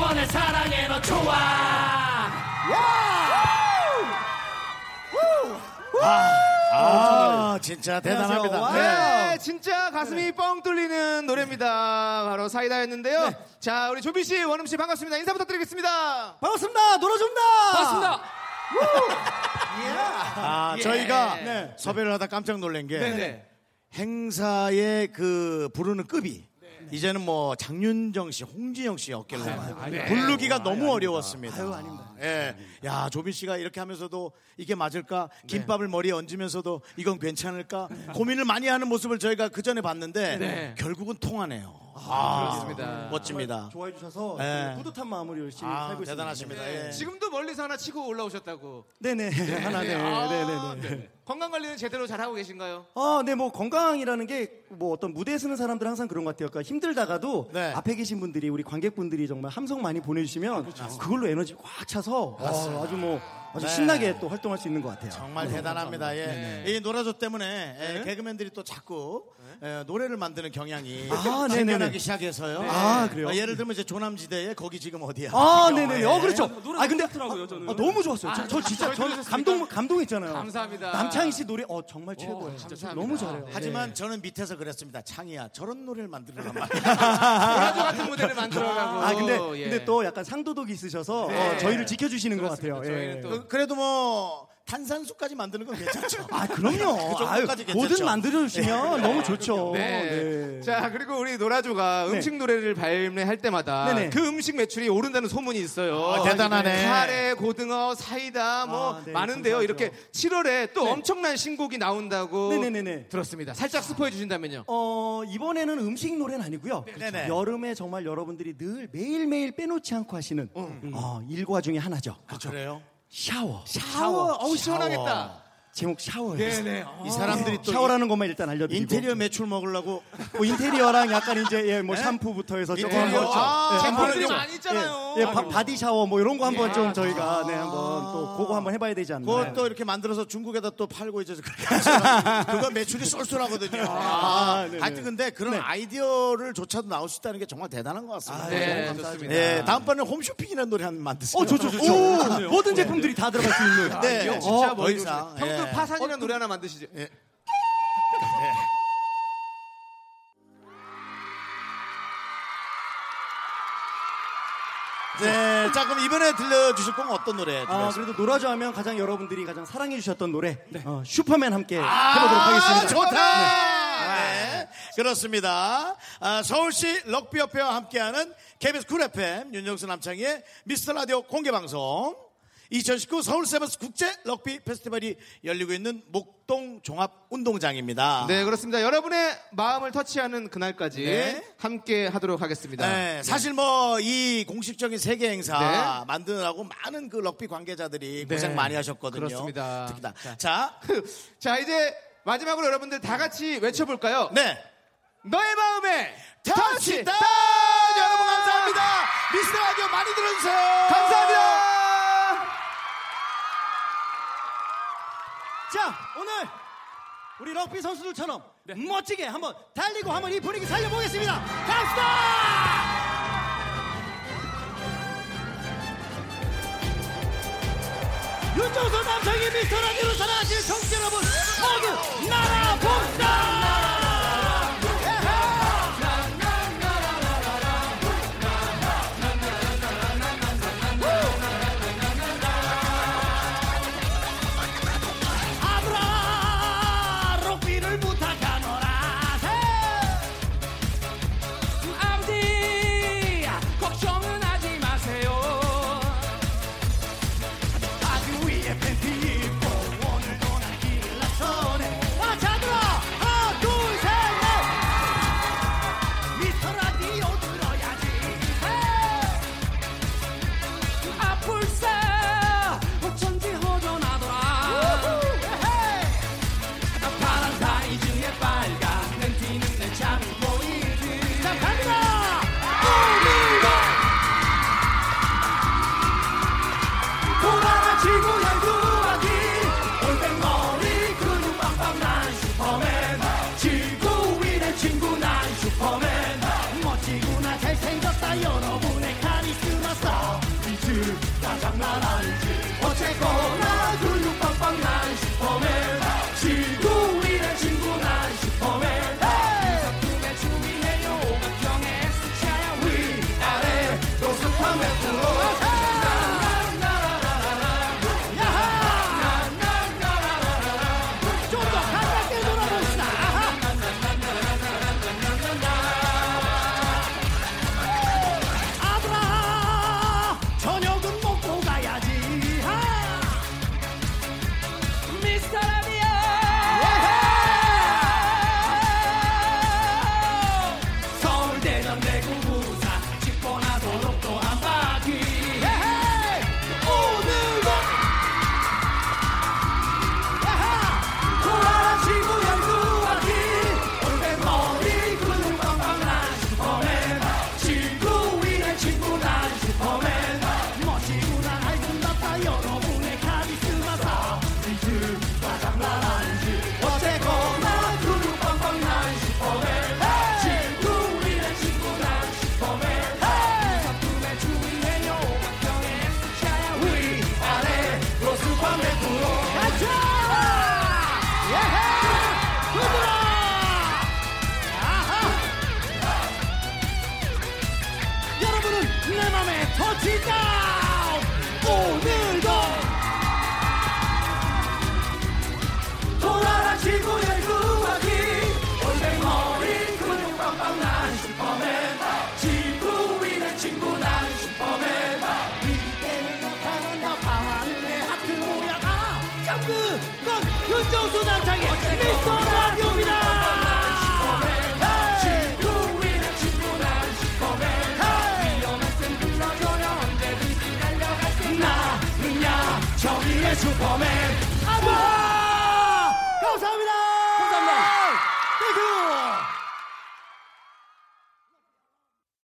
예. 시원해 사랑해 너 좋아 아, 진짜 대단합니다. 네, 진짜 가슴이 뻥 뚫리는 노래입니다. 바로 사이다였는데요. 자, 우리 조비 씨, 원음 씨 반갑습니다. 인사 부탁드리겠습니다. 반갑습니다. 놀아줍니다. 반갑습니다. [laughs] 아, 예. 저희가 네. 섭외를 하다 깜짝 놀란 게 네네. 행사의 그 부르는 급이 이제는 뭐 장윤정 씨, 홍진영 씨였길래 아유, 부르기가 아유, 너무 아유, 어려웠습니다. 아유, 아닙니다. 예. 야, 조빈 씨가 이렇게 하면서도 이게 맞을까? 김밥을 머리에 얹으면서도 이건 괜찮을까? 고민을 많이 하는 모습을 저희가 그 전에 봤는데 네. 결국은 통하네요. 아, 그렇습니다. 멋집니다. 좋아해 주셔서 예. 그 뿌듯한 마음으로 열심히 아, 살고 있습니다. 대단하십니다. 네. 예. 지금도 멀리서 하나 치고 올라오셨다고. 네네 하나 네, [laughs] 아, 네, 네, 네. 네. 건강 관리는 제대로 잘 하고 계신가요? 아, 네, 뭐 건강이라는 게 뭐 어떤 무대에 서는 사람들은 항상 그런 것 같아요. 그러니까 힘들다가도 네. 앞에 계신 분들이 우리 관객분들이 정말 함성 많이 보내주시면 그걸로 에너지 꽉 차서 어, 아주 뭐 아주 네. 신나게 또 활동할 수 있는 것 같아요. 정말 대단합니다. 예. 이 노라조 때문에 예, 개그맨들이 또 자꾸 예, 노래를 만드는 경향이 아, 네네네. 생겨나기 시작해서요. 아, 그래요? 어, 예를 들면 이제 조남지대에 거기 지금 어디야? 아, 같은 네네. 경우에. 어, 그렇죠. 노래 아, 근데 좋더라고요, 저는. 아, 너무 좋았어요. 저, 저 진짜 저희 저 감동 감동했잖아요. 감사합니다. 남창희 씨 노래 어 정말 최고예요. 감사합니다. 너무 잘해요. 하지만 저는 밑에서 그랬습니다. 창희야, 저런 노래를 만들어란 말이야. 도라조 같은 무대를 만들어가고. 아 근데 예. 근데 또 약간 상도덕이 있으셔서 네. 어, 저희를 지켜주시는 것 같아요. 저희는 예. 또 그- 그래도 뭐 탄산수까지 만드는 건 괜찮죠. 아 그럼요. 그 아유. 뭐든 만들어주시면 너무 좋죠. 네. 네. 자, 그리고 우리 노라조가 음식 노래를 발매할 때마다 네네. 그 음식 매출이 오른다는 소문이 있어요. 아, 대단하네. 카레, 고등어, 사이다 뭐 아, 네, 많은데요. 감사하죠. 이렇게 7월에 또 네. 엄청난 신곡이 나온다고 네네네네. 들었습니다. 살짝 스포해 주신다면요. 어, 이번에는 음식 노래는 아니고요. 네네. 여름에 정말 여러분들이 늘 매일매일 빼놓지 않고 하시는 어, 일과 중에 하나죠. 그래요? 샤워. 샤워. 어우, 시원하겠다. 제목 샤워예요. 네네. 이 사람들이 또 샤워라는 것만 일단 알려드리고 인테리어 매출 먹으려고 뭐 인테리어랑 약간 이제 예, 뭐 네? 샴푸부터 해서 조금 인테리어? 한번 아, 예, 샴푸는 한번 좀 좀- 많이 있잖아요. 예, 예, 바, 바디 샤워 뭐 이런 거 한번 예. 좀 저희가 네 한번 또 그거 한번 해봐야 되지 않나. 그것도 이렇게 만들어서 중국에다 또 팔고 이제 그거 매출이 쏠쏠하거든요. 아, 네네. 하여튼 근데 그런 네. 아이디어를 조차도 나올 수 있다는 게 정말 대단한 것 같습니다. 아, 네, 감사합니다. 네, 다음번에 홈쇼핑이라는 노래 한번 만드세요. 어, 좋죠, 좋죠. 오, 모든 제품들이 다 들어갈 수 있는. 네, 이거 진짜 어, 더이 상. 형도 예. 파산이라는 노래 하나 만드시죠. 네, 자 그럼 이번에 들려주실 곡은 어떤 노래? 아, 그래도 놀아줘 하면 가장 여러분들이 가장 사랑해 주셨던 노래 어, 슈퍼맨 함께 아, 해보도록 하겠습니다. 좋다. 네. 그렇습니다. 아, 서울시 럭비협회와 함께하는 KBS 쿨 FM 윤정수 남창희의 미스터 라디오 공개 방송. 2019 서울 세븐스 국제 럭비 페스티벌이 열리고 있는 목동 종합 운동장입니다. 네, 그렇습니다. 여러분의 마음을 터치하는 그날까지 네. 함께 하도록 하겠습니다. 네, 사실 뭐 이 공식적인 세계 행사 네. 만드느라고 많은 그 럭비 관계자들이 네. 고생 많이 하셨거든요. 그렇습니다. 특히나. 자, 자, [laughs] 이제 마지막으로 여러분들 다 같이 외쳐볼까요? 네. 너의 마음에 터치! 터치다! 여러분 감사합니다. 미스터 라디오 많이 들어주세요. 감사합니다. 자, 오늘 우리 럭비 선수들처럼 멋지게 한번 달리고 한번 이 분위기 살려보겠습니다. 갑시다! 윤정수 남성이 미스터 라디오를 사랑하시는 청취자 여러분 모두 날아봅시다! 서비스 장난 언